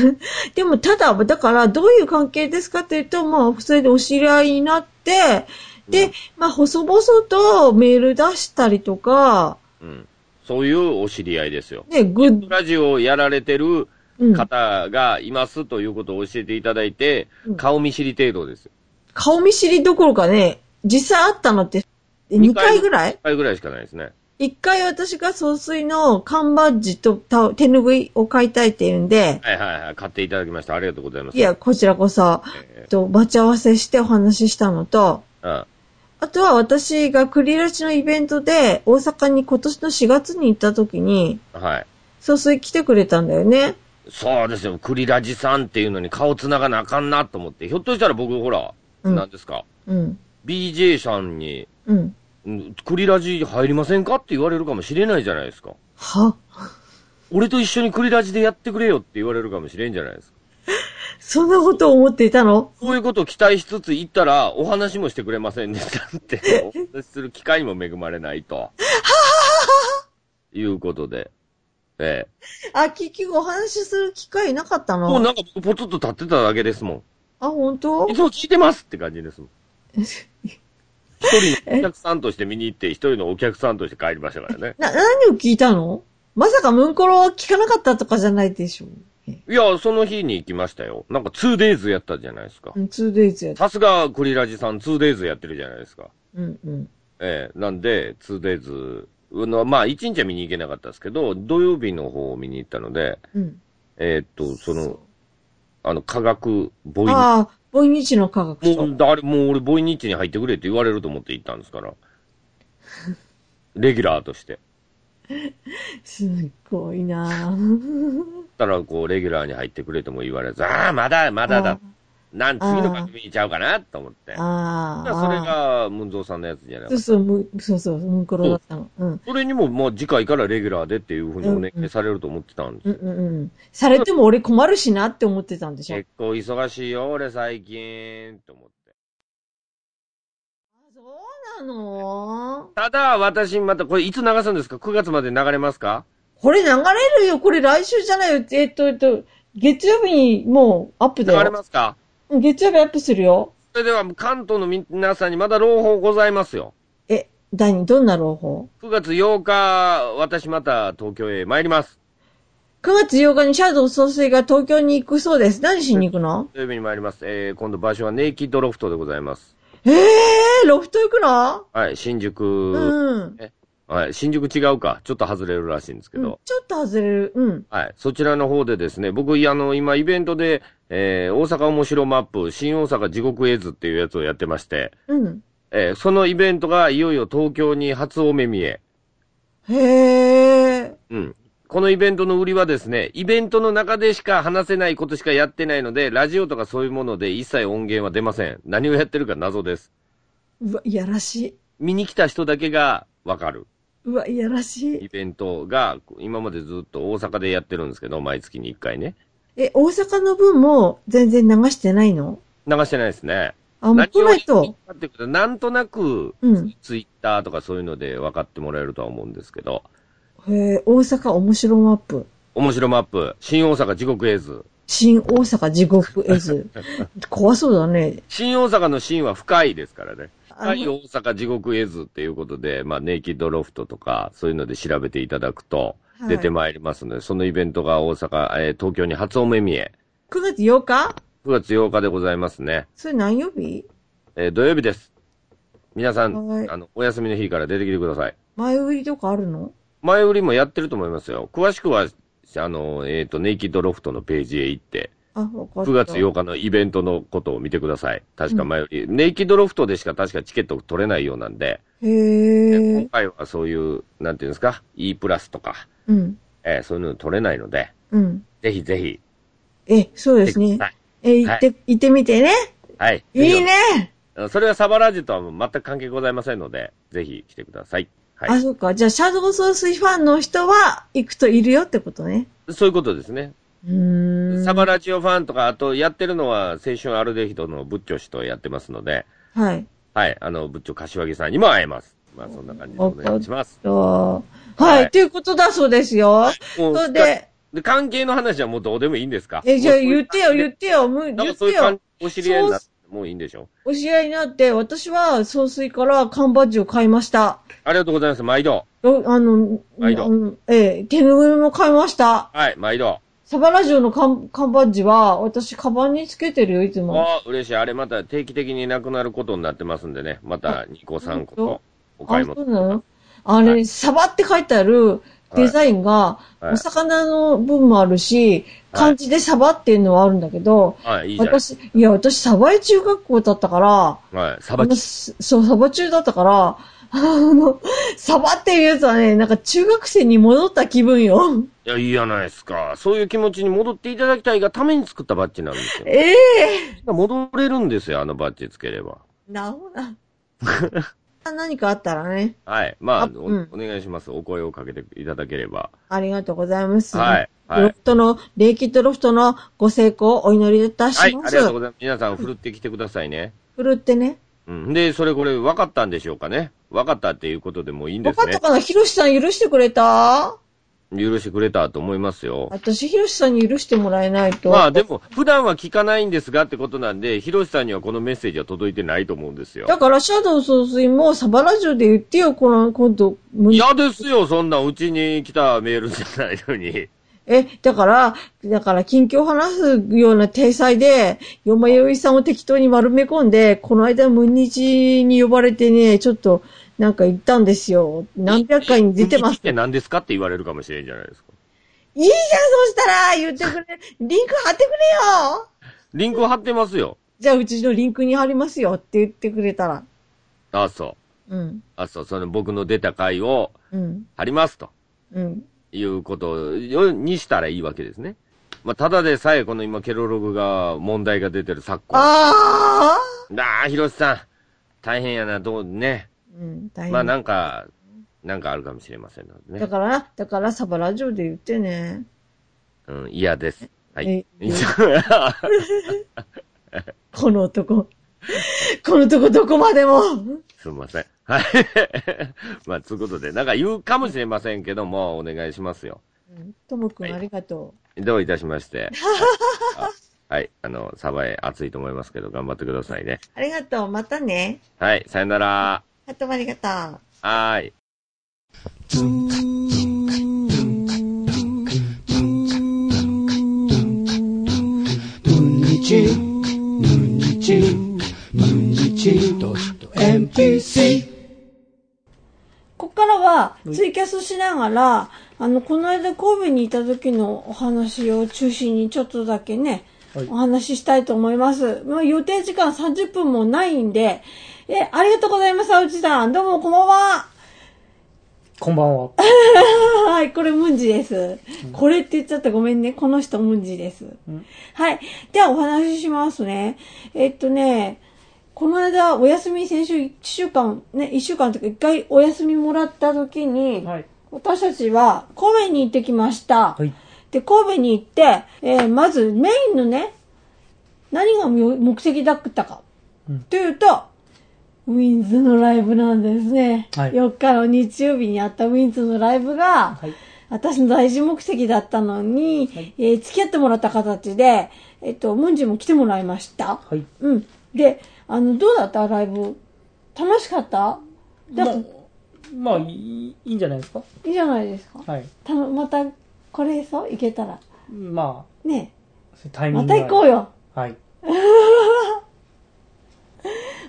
<laughs> でも、ただ、だから、どういう関係ですかっていうと、まあ、それでお知り合いになって、で、まあ、細々とメール出したりとか、うん。そういうお知り合いですよ。ね、グッ、ラジオをやられてるうん、方がいますということを教えていただいて、うん顔見知り程度ですよ。顔見知りどころかね、実際会ったのって、2回ぐらい？1回ぐらいしかないですね。?1 回私が総帥の缶バッジとた手拭いを買いたいって言うんで、はいはいはい。買っていただきました。ありがとうございます。いや、こちらこそ、えと、待ち合わせしてお話ししたのと、ーうん。あとは私がクリラチのイベントで大阪に今年の4月に行った時に、はい。総帥来てくれたんだよね。そうですよ。クリラジさんっていうのに顔つながなあかんなと思って。ひょっとしたら僕、ほら、うん何ですか？うん。BJ さんに、うん。んクリラジ入りませんかって言われるかもしれないじゃないですか。は？俺と一緒にクリラジでやってくれよって言われるかもしれんじゃないですか。そんなことを思っていたの？そういうことを期待しつつ行ったら、お話もしてくれませんでしたって、お話しする機会にも恵まれないと。いうことで。えあ、結局お話しする機会なかったえ。もうのなんか僕ポツッと立ってただけですもあ、本当？ん。いつも聞いてますって感じですもん。<laughs> 一人のお客さんとして見に行って、一人のお客さんとして帰りましたからね。な、何を聞いたの？まさかムンコロは聞かなかったとかじゃないでしょいや、その日に行きましたよ。なんか 2days やったじゃないですか。うん、2days やった。さすがクリラジさん 2days やってるじゃないですか。うんうん。ええなんで 2days の、まあ1日は見に行けなかったですけど、土曜日の方を見に行ったので、うん。えーっと、その、あの、科学、ボイああ、ボイニチの科学も書。う、誰もう俺、ボイニッチに入ってくれって言われると思って行ったんですから。<laughs> レギュラーとして。<laughs> すっごいなぁ。たら、こう、レギュラーに入ってくれとも言われず、ああ、まだ、まだだ。なん、次の番組にちゃうかな？と思って。ああ。だからそれが、ムンゾーさんのやつじゃないそうそう、むそうそう、ムンコロだったの。うん。それにも、もう次回からレギュラーでっていうふうにお願いされると思ってたんですうんうんうん。されても俺困るしなって思ってたんでしょ。結構忙しいよ、俺最近、と思って。の？ただ、私、また、これいつ流すんですか ?9 月まで流れますか？これ流れるよ。これ来週じゃないよ。えっと、えっと、月曜日にもうアップ流れだよ。ますか？うん月曜日アップするよ。それでは、関東の皆さんにまだ朗報ございますよ。え、何？どんな朗報？9月8日、私また東京へ参ります。?9 月8日にシャドウ総帥が東京に行くそうです。何しに行くの？土曜日に参ります。えー、今度場所はネイキッドロフトでございます。ええー、ロフト行くの？はい、新宿、うん。はい、新宿違うか。ちょっと外れるらしいんですけうんど。ちょっと外れる。うん。はい。そちらの方でですね、僕、あの、今、イベントで、えー、大阪面白マップ、新大阪地獄絵図っていうやつをやってまして、うん。えー、そのイベントがいよいよ東京に初お目見え。へえ。うん。このイベントの売りはですね、イベントの中でしか話せないことしかやってないので、ラジオとかそういうもので一切音源は出ません。何をやってるか謎です。うわ、いやらし見に来た人だけがわかる。い。うわ、いやらしい。イベントが、今までずっと大阪でやってるんですけど、毎月に1回ね。え、大阪の分も全然流してないの？流してないですね。あ、もう来ないと。なんとなく、うん。ツイッターとかそういうので分かってもらえるとは思うんですけど、へえ、大阪面白マップ。面白マップ、新大阪地獄絵図。新大阪地獄絵図。<laughs> 怖そうだね。新大阪の新は深いですからね。あ深い大阪地獄絵図っていうことで、まあ、ネイキッドロフトとか、そういうので調べていただくと、はい出てまいりますので、そのイベントが大阪、えー東京に初お目見え。9月8日？9月8日でございますね。それ何曜日？えー土曜日です。皆さん、はいあの、お休みの日から出てきてください。前売りとかあるの？前売りもやってると思いますよ。詳しくは、あの、えっ、と、ネイキッドロフトのページへ行って、あ、わかった。9月8日のイベントのことを見てください。確か前売り、ネイキッドロフトでしか確かチケット取れないようなんで、へ今え。回はそういう、なんていうんですか、E プラスとか、うん。えーそういうの取れないので、うん。ぜひぜひ、え、そうですね来てくだ。さいえ、行って、行ってみてね。はい。いいぜね。ひ。それはサバラジとは全く関係ございませんので、ぜひ来てください。はあ、そっか。じゃあ、シャドウ総帥ファンの人は行くといるよってことね。い。そういうことですね。うーん。サバラジオファンとか、あとやってるのは青春アルデヒドのブッチョ氏とやってますので、はい。はい、あの、ブッチョ柏木さんにも会えます。まあそんな感じでお願いします。と、ははいい。ということだそうですよ。もうそれで、で、関係の話はもうどうでもいいんですか？え、じゃあもうそういう言ってよ、言ってよ、むなん言ってかそういう感よ。じ、お知り合いになってもういいんでしょ？お知り合いになって、私は総帥から缶バッジを買いました。ありがとうございます。毎度。よあの、毎度うんええ、手ぬぐいも買いました。はい、毎度。サバラジオの缶缶バッジは、私、カバンにつけてるよ、いつも。ああ、嬉しい。あれまた定期的になくなることになってますんでね。また2個3個とお買いあ、物。そうなの？あれ、サバって書いてあるデザインが、はいお魚の分もあるし、漢字でサバっていうのはあるんだけど、はい、いいじゃない私、いや、私、サバイ中学校だったから、はい、サバあのすそう、サバ中だったから、<laughs> あの、サバっていうやつはね、なんか中学生に戻った気分よ。いや、いいじゃないですか。そういう気持ちに戻っていただきたいがために作ったバッジなんですよ。ええ戻れるんですよ、あのバッジつければ。なほな。<laughs> 何かあったらね、はい。まあ、あおうんお願いします。お声をかけていただければ。ありがとうございます。はい。はいロフ。トの、レイキッドロフトのご成功をお祈りいたしはい、あます。りがとうございます。皆さん、振るってきてくださいね。ふるってね。うん。で、それこれ分かったんでしょうかね。分かったっていうことでもういいんですね。わかったかな？ヒロシさん許してくれた？許してくれたと思いますよ。私、ヒロシさんに許してもらえないと。まあでも、普段は聞かないんですがってことなんで、ヒロシさんにはこのメッセージは届いてないと思うんですよ。だから、シャドウ総帥もサバラジオで言ってよ、この、今度。む嫌ですよ、そんなうちに来たメールじゃないのに。え、だから、だから、近況を話すような体裁で、よまよいさんを適当に丸め込んで、この間、ムンニチに呼ばれてね、ちょっと、なんか言ったんですよ。何百回に出てます日。って何ですかって言われるかもしれんじゃないですか。いいじゃん、そしたら言ってくれ。リンク貼ってくれよリンク貼ってますよ。じゃあ、うちのリンクに貼りますよって言ってくれたら。あ、そう。うん。あ、そう。その僕の出た回をうん。貼りますと。うん。いうことにしたらいいわけですね。まあ、ただでさえこの今ケロログが問題が出てる昨今。ああなあ、ひろしさん。大変やな、どうね。うん、大変。まあなんか、なんかあるかもしれませんのでね。だから、だからサバラジオで言ってね。うん、嫌です。はいこの男。この男どこまでも。みません。はい。<laughs> まあ、ということで、なんか言うかもしれませんけども、お願いしますよ。ともくんありがとどういたしまして。あ <laughs> はい。あの、サバエ暑いと思いますけど、頑張ってくださいね。う。ありがとう。またね。はい。さよなら。あともありがとう。はーい。ここからは、ツイキャスしながら、あの、この間神戸にいた時のお話を中心にちょっとだけね、はいお話ししたいと思います。まあ、予定時間30分もないんで、え、ありがとうございます、あうちさん。どうも、こんばんは。こんばんは。<laughs> はい、これムンジです。これって言っちゃったごめんね。この人ムンジです。はい。ではお話ししますね。えっとね、この間お休み先週1週間、ね、1週間とか1回お休みもらった時に、はい。私たちは神戸に行ってきました。はい。で、神戸に行って、えーまずメインのね、何が目的だったか。うんというと、ウィンズのライブなんですね。はい4日の日曜日にあったウィンズのライブが、はい。私の大事目的だったのに、はいえー付き合ってもらった形で、えっと、ムンジも来てもらいました。はい。うん。で、あの、どうだったライブ？楽しかった？だまあ、まあ、いいんじゃないですか？いいじゃないですか。はい。たのまた、これそう行けたら。まねあ、タイミまングがた行こうよ。はい。<laughs>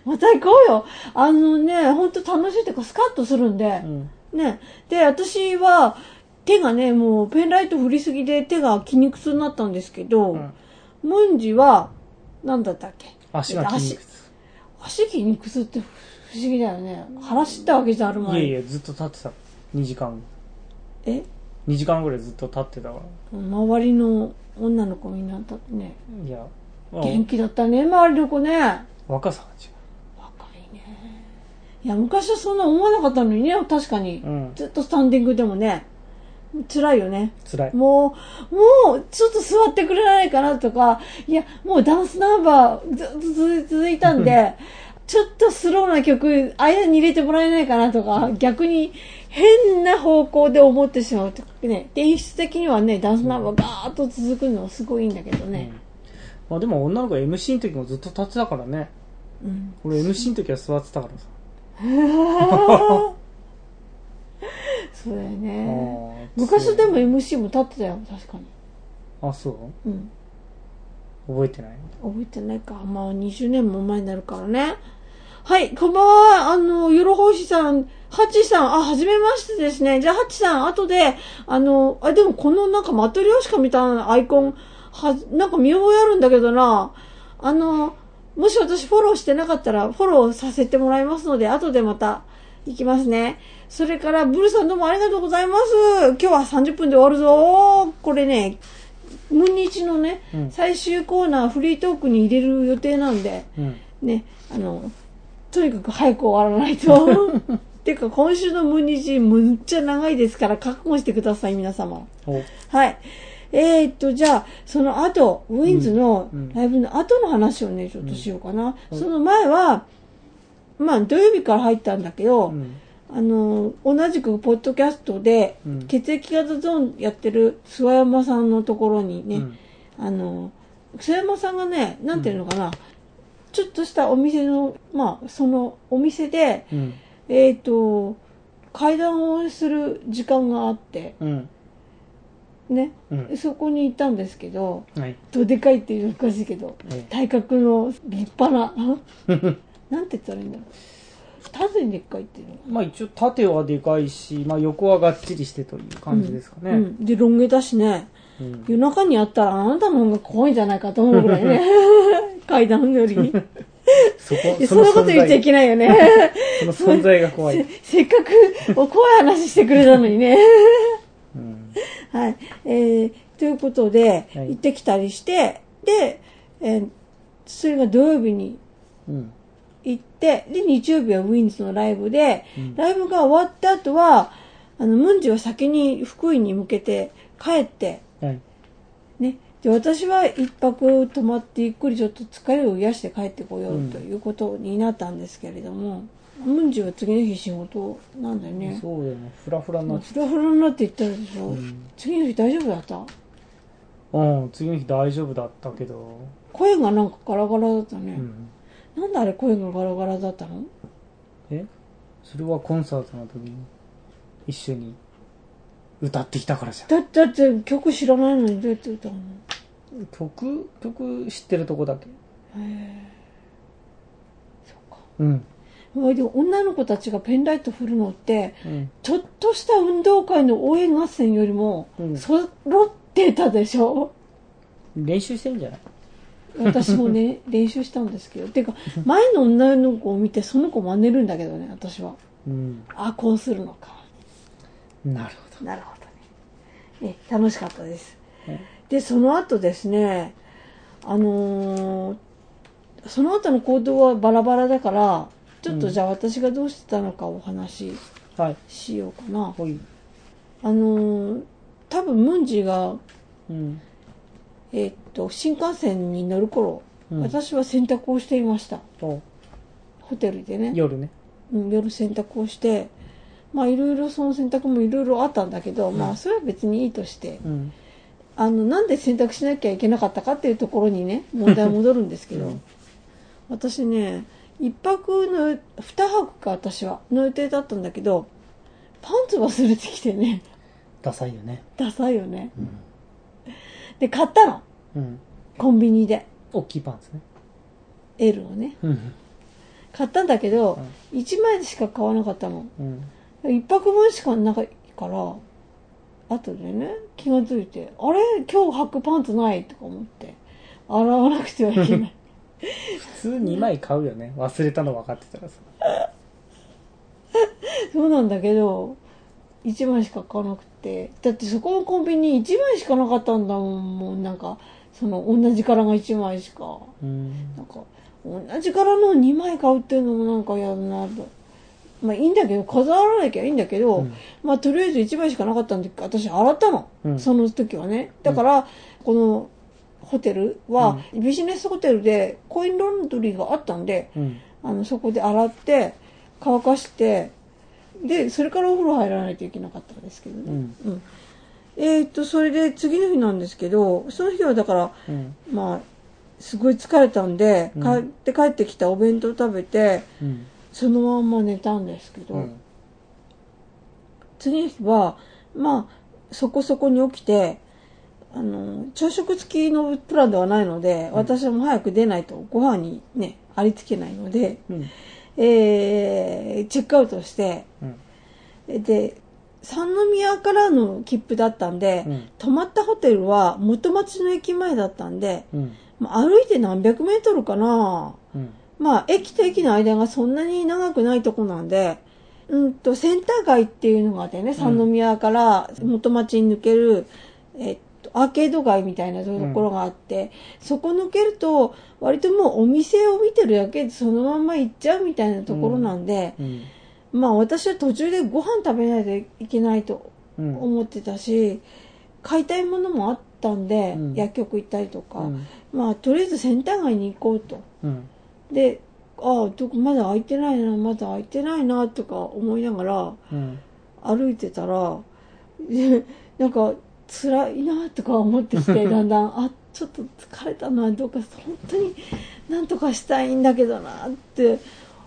また行こうよ。あのね、ほんと楽しいというかスカッとするんでう。ん。ね。で、私は手がね、もうペンライト振りすぎで手が筋肉痛になったんですけど、うんムンジは、なんだったっけ？足が筋肉痛。足筋肉痛って不思議だよね。腹知ったわけじゃあるまい。いやいや、ずっと立ってた。2時間。え？2時間ぐらいずっと立ってたか周りの女の子みんなだってね、ら。いや、まあ元気だったね、周りの子ね。若さが違若いね。いや、昔はそんな思わなかったのにね、確かに。う。うん。ずっとスタンディングでもね、辛いよね。辛い。もう、もう、ちょっと座ってくれないかなとか、いや、もうダンスナンバーずっと続いたんで、ちょっとスローな曲、間に入れてもらえないかなとか、逆に変な方向で思ってしまうとね。で演出的にはね、ダンスナンバーガーッと続くのはすごいいいんだけどね。まあでも女の子は MC の時もずっと立ってたからね。うん。俺 MC の時は座ってたからさ。<laughs> そうだよあね。ー昔でも MC も立ってたよ、確かに。あ、そう？うん。覚えてない？覚えてないか。まあ、20年も前になるからね。はい、こんばんは。あの、よろほしさん、ハチさん、あ、はじめましてですね。じゃあ、ハチさん、後で、あの、あ、でもこのなんかマトリョーシカみたいなアイコン、は、なんか見覚えあるんだけどな。あの、もし私フォローしてなかったら、フォローさせてもらいますので、後でまた行きますね。それから、ブルさんどうもありがとうございます。今日は30分で終わるぞ。これね、ムンニチのね、うん最終コーナーフリートークに入れる予定なんで、うん。ね、あの、とにかく早く終わらないと。<laughs> ていうか、今週のムンニチむっちゃ長いですから、覚悟してください、皆様。おはい。えー、っと、じゃあ、その後、ウィンズのライブの後の話をね、ちょっとしようかな。その前は、まあ、土曜日から入ったんだけど、うん。あの、同じくポッドキャストで、うん血液型ゾーンやってる諏訪山さんのところにね、うんあの、諏訪山さんがね、なんていうのかな、ちょっとしたお店の、まあ、そのお店で、うん。えっ、と、会談をする時間があって、うん。ね、うん。そこに行ったんですけどはい。どでかいっていうのおかしいけどええ体格の立派な <laughs> なんて言ったらいいんだろう。縦にでっかいっていうの。まあ一応縦はでかいし、まあ横はがっちりしてという感じですかね。うん、でロン毛だしね。うん。夜中にあったらあなたの方が怖いんじゃないかと思うぐらいね。<laughs> 階段より。<laughs> そこでそんなこと言っちゃいけないよね。その存在が怖い。せっかく怖い話してくれたのにね。うんはい、えー、ということで、はい。行ってきたりしてで、えーそれが土曜日にうん。行ってで日曜日はウィンズのライブで、うん。ライブが終わった後はあのムンジは先に福井に向けて帰ってはい。ね、で私は一泊泊まってゆっくりちょっと疲れを癒して帰ってこようんうということになったんですけれども、ムンジは次の日仕事なんだよねそうだよね。フラフラになっちフラフラになって言ったでしょ、うん次の日大丈夫だった？うん、次の日大丈夫だったけど。声がなんかガラガラだったね、うん。なんであれ声がガラガラだったの？え？それはコンサートの時に一緒に歌ってきたからじゃん。だだって曲知らないのにどうやって歌うの？曲、曲知ってるとこだけ。へえそっかうん。ほいで女の子たちがペンライト振るのってうん。ちょっとした運動会の応援合戦よりもうん。揃ってたでしょ、練習してんじゃない？私もね <laughs> 練習したんですけど。てか前の女の子を見てその子真似るんだけどね私は。うん。あこうするのか。なるほなるほどね。ね楽しかったです。でその後ですねあのーその後の行動はバラバラだからちょっとうんじゃあ私がどうしてたのかお話しはい。しようかな、ほい。あのー多分ムンジが、うん。えーっと新幹線に乗る頃、うん私は洗濯をしていましたおホテルでね夜ね。うん夜洗濯をしてまあいろいろその洗濯もいろいろあったんだけど、まあそれは別にいいとしてうん。あのなんで洗濯しなきゃいけなかったかっていうところにね問題は戻るんですけど、うん私ね一泊の二泊か私はの予定だったんだけどパンツ忘れてきてねダサいよね。ダサいよねうん。で買ったのうん。コンビニで大きいパンツね。L をねうん。買ったんだけど、1枚しか買わなかったのうん。一泊分しかないから後でね気がついてあれ？今日履くパンツない？とか思って洗わなくてはいけない普通2枚買うよね。忘れたの分かってたらさ。そうなんだけど1枚しか買わなくて。だってそこのコンビニ1枚しかなかったんだもん。もうなんかその同じ柄が1枚しか。うん。なんか同じ柄の2枚買うっていうのもなんか嫌だなと。まあいいんだけど飾らなきゃいいんだけど、うん。まあとりあえず1枚しかなかったんで私洗ったの、うん。その時はね。だから、このホテルはビジネスホテルでコインロンドリーがあったんでうん。あのそこで洗って乾かしてでそれからお風呂入らないといけなかったんですけどね、うん。うんえーっとそれで次の日なんですけどその日はだからうん。まあすごい疲れたんで、うん帰って帰ってきたお弁当食べてうん。そのまんま寝たんですけど、うん。次の日はまあそこそこに起きてあの朝食付きのプランではないので、私はもう早く出ないとご飯にねありつけないので、うん。えーチェックアウトしてうん。で三宮からの切符だったんで、うん泊まったホテルは元町の駅前だったんで、うん。まあ歩いて何百メートルかなうん。まあ、駅と駅の間がそんなに長くないとこなんで、うんと、センター街っていうのがあってね、三宮から元町に抜ける、えっと、アーケード街みたいなところがあって、そこ抜けると、割ともうお店を見てるだけでそのまんま行っちゃうみたいなところなんで、うん。まあ私は途中でご飯食べないといけないとうん。思ってたし、買いたいものもあったんで、うん薬局行ったりとか、うん。まあとりあえずセンター街に行こうと。うん。で、ああ、どこまだ開いてないな、まだ開いてないな、とか思いながらうん。歩いてたら、で <laughs> なんか辛いな、とか思ってきて、<laughs> だんだん、あ、ちょっと疲れたな、どうか本当になんとかしたいんだけどな、って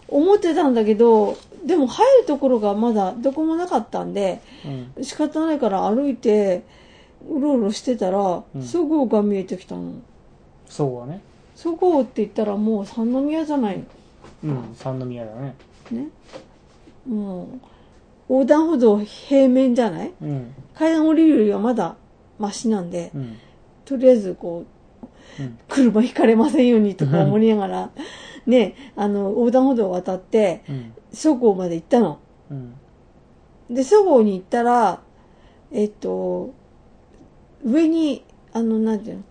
思ってたんだけど、でも入るところがまだどこもなかったんで、うん。仕方ないから歩いて、うろうろしてたら、うんそごうが見えてきたの。そうはね。そごうって言ったらもう三宮じゃないうん、三宮だね。の。ね。もう、横断歩道平面じゃない？うん。階段降りるよりはまだマシなんで、うん。とりあえずこう、うん。車ひかれませんようにとか思いながら、ね、あの、横断歩道を渡って、うん。そごうまで行ったの。うん。で、そごうに行ったら、えっと、上に、あの、なんていうの、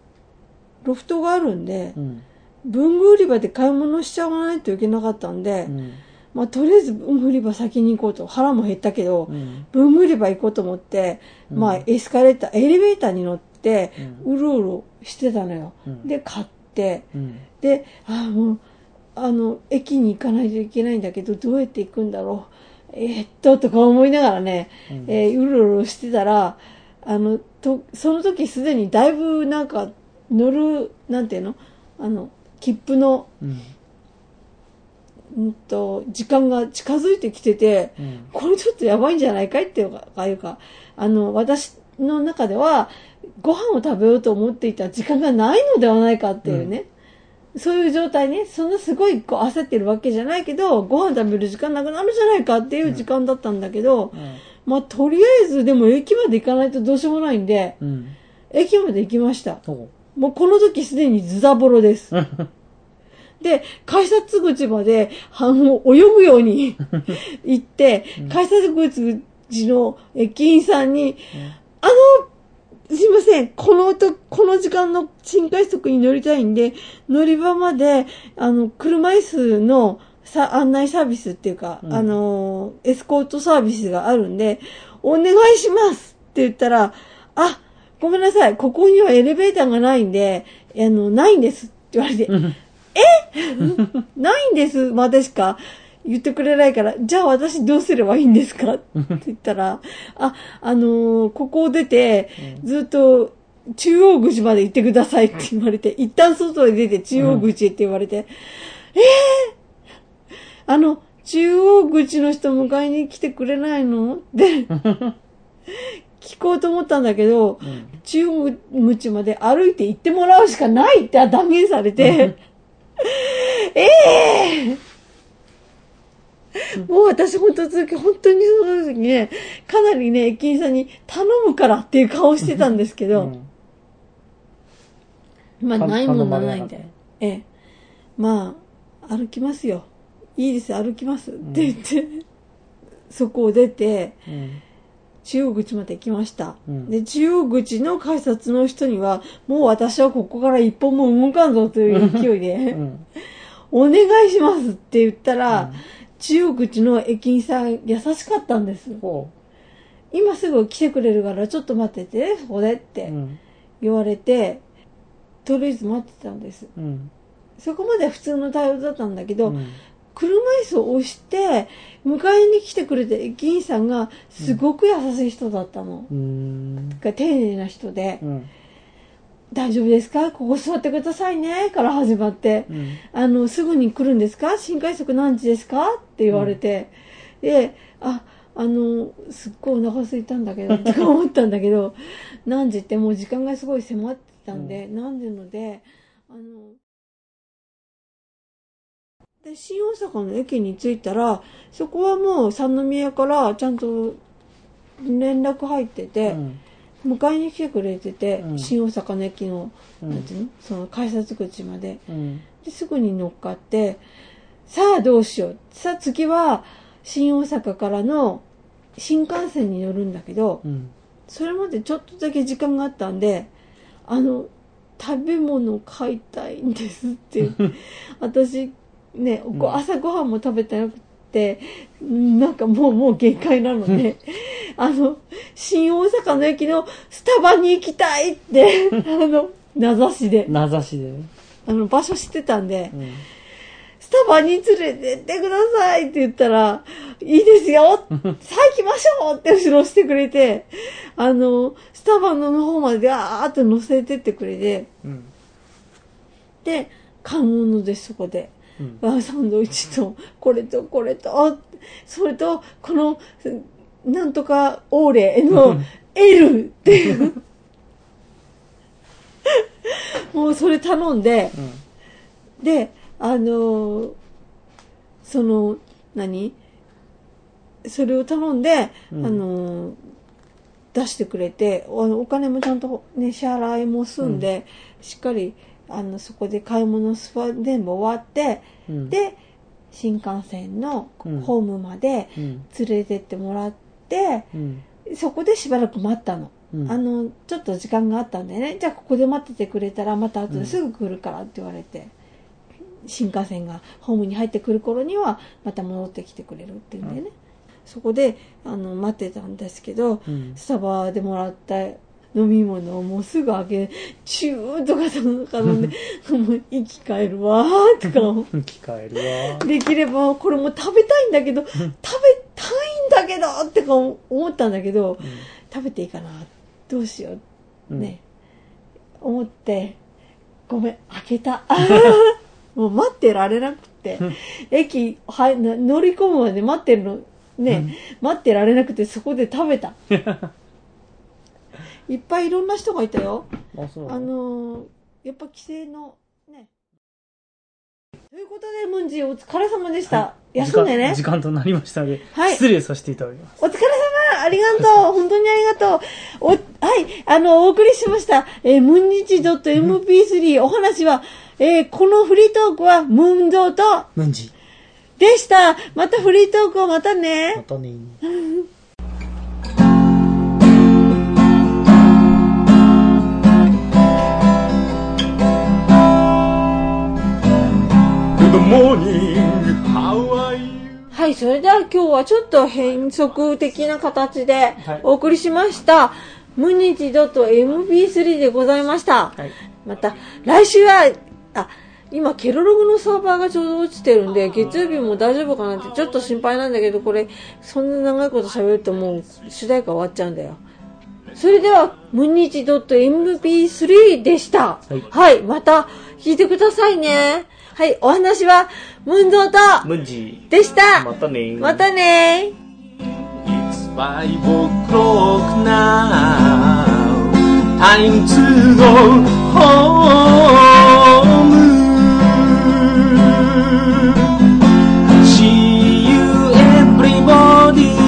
ロフトがあるんでう、ん。文具売り場で買い物しちゃわないといけなかったんで、うん。まあ、とりあえず文具売り場先に行こうと。腹も減ったけど、うん。文具売り場行こうと思って、うんまあ、エスカレーター、エレベーターに乗って、うろうろしてたのよ。うんで、買って、うん。で、ああ、もう、あの、駅に行かないといけないんだけど、どうやって行くんだろう。えーっと、とか思いながらね、うんえーうろうろしてたら、あの、と、その時すでにだいぶなんか乗る、なんていうの？あの、切符の、うん。うんと、時間が近づいてきてて、うん。これちょっとやばいんじゃないかいっていうか、ああいうか、あの、私の中では、ご飯を食べようと思っていた時間がないのではないかっていうね。そういう状態ね。そんなすごいこう焦ってるわけじゃないけど、ご飯食べる時間なくなるじゃないかっていう時間だったんだけど、まあ、とりあえずでも駅まで行かないとどうしようもないんで、うん。駅まで行きました。もうこの時すでにズタボロです。<laughs> で、改札口まで、あの、泳ぐように <laughs> 行って、改札口の駅員さんに、あの、すいません、このと、この時間の新快速に乗りたいんで、乗り場まで、あの、車椅子のさ案内サービスっていうか、うん。あの、エスコートサービスがあるんで、お願いしますって言ったら、あ、ごめんなさい、ここにはエレベーターがないんで、あの、ないんですって言われて、<laughs> ないんです、までしか。言ってくれないから、じゃあ私どうすればいいんですか？って言ったら、あ、あのーここを出て、ずっと中央口まで行ってくださいって言われて、一旦外へ出て中央口へって言われて、ええあの、中央口の人迎えに来てくれないの？って、<laughs> 聞こうと思ったんだけど、うん。中央口まで歩いて行ってもらうしかないって断言されて、ええもう私本当本当にその時ね、かなりね、駅員さんに頼むからっていう顔してたんですけど、うんまあたないもんなないんで。ええ。まあ、歩きますよ。いいです、歩きますって言って、そこを出て、うん。中央口まで行きました。うんで、中央口の改札の人には、もう私はここから一歩も動かんぞという勢いで、うん。お願いしますって言ったら、中央口の駅員さん優しかったんです。ほ今すぐ来てくれるからちょっと待ってて、そこでっう。てうん。言われて、とりあえず待ってたんです。うん。そこまでは普通の対応だったんだけど、うん車椅子を押して、迎えに来てくれた駅員さんが、すごく優しい人だったの。うーん。が丁寧な人で、うん。大丈夫ですか？ここ座ってくださいね。から始まって、うん。あの、すぐに来るんですか？新快速何時ですか？って言われて、で、あ、あの、すっごいお腹空いたんだけど、<laughs> とか思ったんだけど、何時ってもう時間がすごい迫ってたんで、何時ので、あの、で、新大阪の駅に着いたら、そこはもう三宮からちゃんと連絡入ってて、迎えに来てくれてて、うん新大阪の駅の、うんなんていうの？その改札口まで。うん。ですぐに乗っかって、さあどうしよう。さあ次は新大阪からの新幹線に乗るんだけど、うん。それまでちょっとだけ時間があったんで、あの、食べ物買いたいんですって。<laughs> 私、ね、ごうん朝ごはんも食べてなくて、なんかもう、もう限界なので、<laughs> あの、新大阪の駅のスタバに行きたいって、<laughs> あの、名指しで、名指しでね。あの、場所知ってたんで、うん。スタバに連れてってくださいって言ったら、いいですよさあ行きましょうって後ろ押してくれて、あの、スタバの方まであーっと乗せてってくれて、うん。で、買うものです、そこで。うん。ワンサンドイッチと、これとこれと、それと、この、なんとかオーレの L っていう、もうそれ頼んで、うん。で、あのーその、何？それを頼んで、うん。あのー出してくれて、おお金もちゃんとね、支払いも済んで、しっかり、あの、そこで買い物スパ全部終わって、うん、で、新幹線のうんホームまでうん。連れてってもらって、うん。そこでしばらく待ったの。うんあの、ちょっと時間があったんでね、じゃあここで待っててくれたらまた後ですぐ来るからって言われて、新幹線がホームに入ってくる頃にはまた戻ってきてくれるっていうんでね、そこであの待ってたんですけど、うん。スタバでもらった飲み物をもうすぐ開け、チューとか頼んで、<laughs> もう生き返るわーとか思って聞かえるわ。できればこれも食べたいんだけど、食べたいんだけどってか思ったんだけど、食べていいかなどうしよう。うん。ね、思ってごめん開けた。<laughs> もう待ってられなくって駅はな乗り込むまで待ってるの。ね、待ってられなくてそこで食べた <laughs> いっぱいいろんな人がいたよ。あ、そうあのーやっぱ規制のね。ということでムンジーお疲れ様でした、休んでね。時間時間となりましたので、はい。失礼させていただきます。お疲れ様。ありがとう。本当にありがとう。お、はい、あの、お送りしました、えー、ムンニチ .mp3 お話は、えーこのフリートークはムンゾーとムンジ。でした。またフリートークをまたね。またね。はい、それでは今日はちょっと変則的な形ではいお送りしました、ムニチ .mp3 でございました。はい。また、来週は、あ、今、ケロログのサーバーがちょうど落ちてるんで、月曜日も大丈夫かなってちょっと心配なんだけど、これ、そんな長いこと喋るともう主題歌終わっちゃうんだよ。それでは、ムニチ .mp3 でした。はいはい、また聞いてくださいね。はい、お話は、ムンゾーと、ムンジ。でした。またね。またね It's five o'clock now. Time to go home. See you everybody.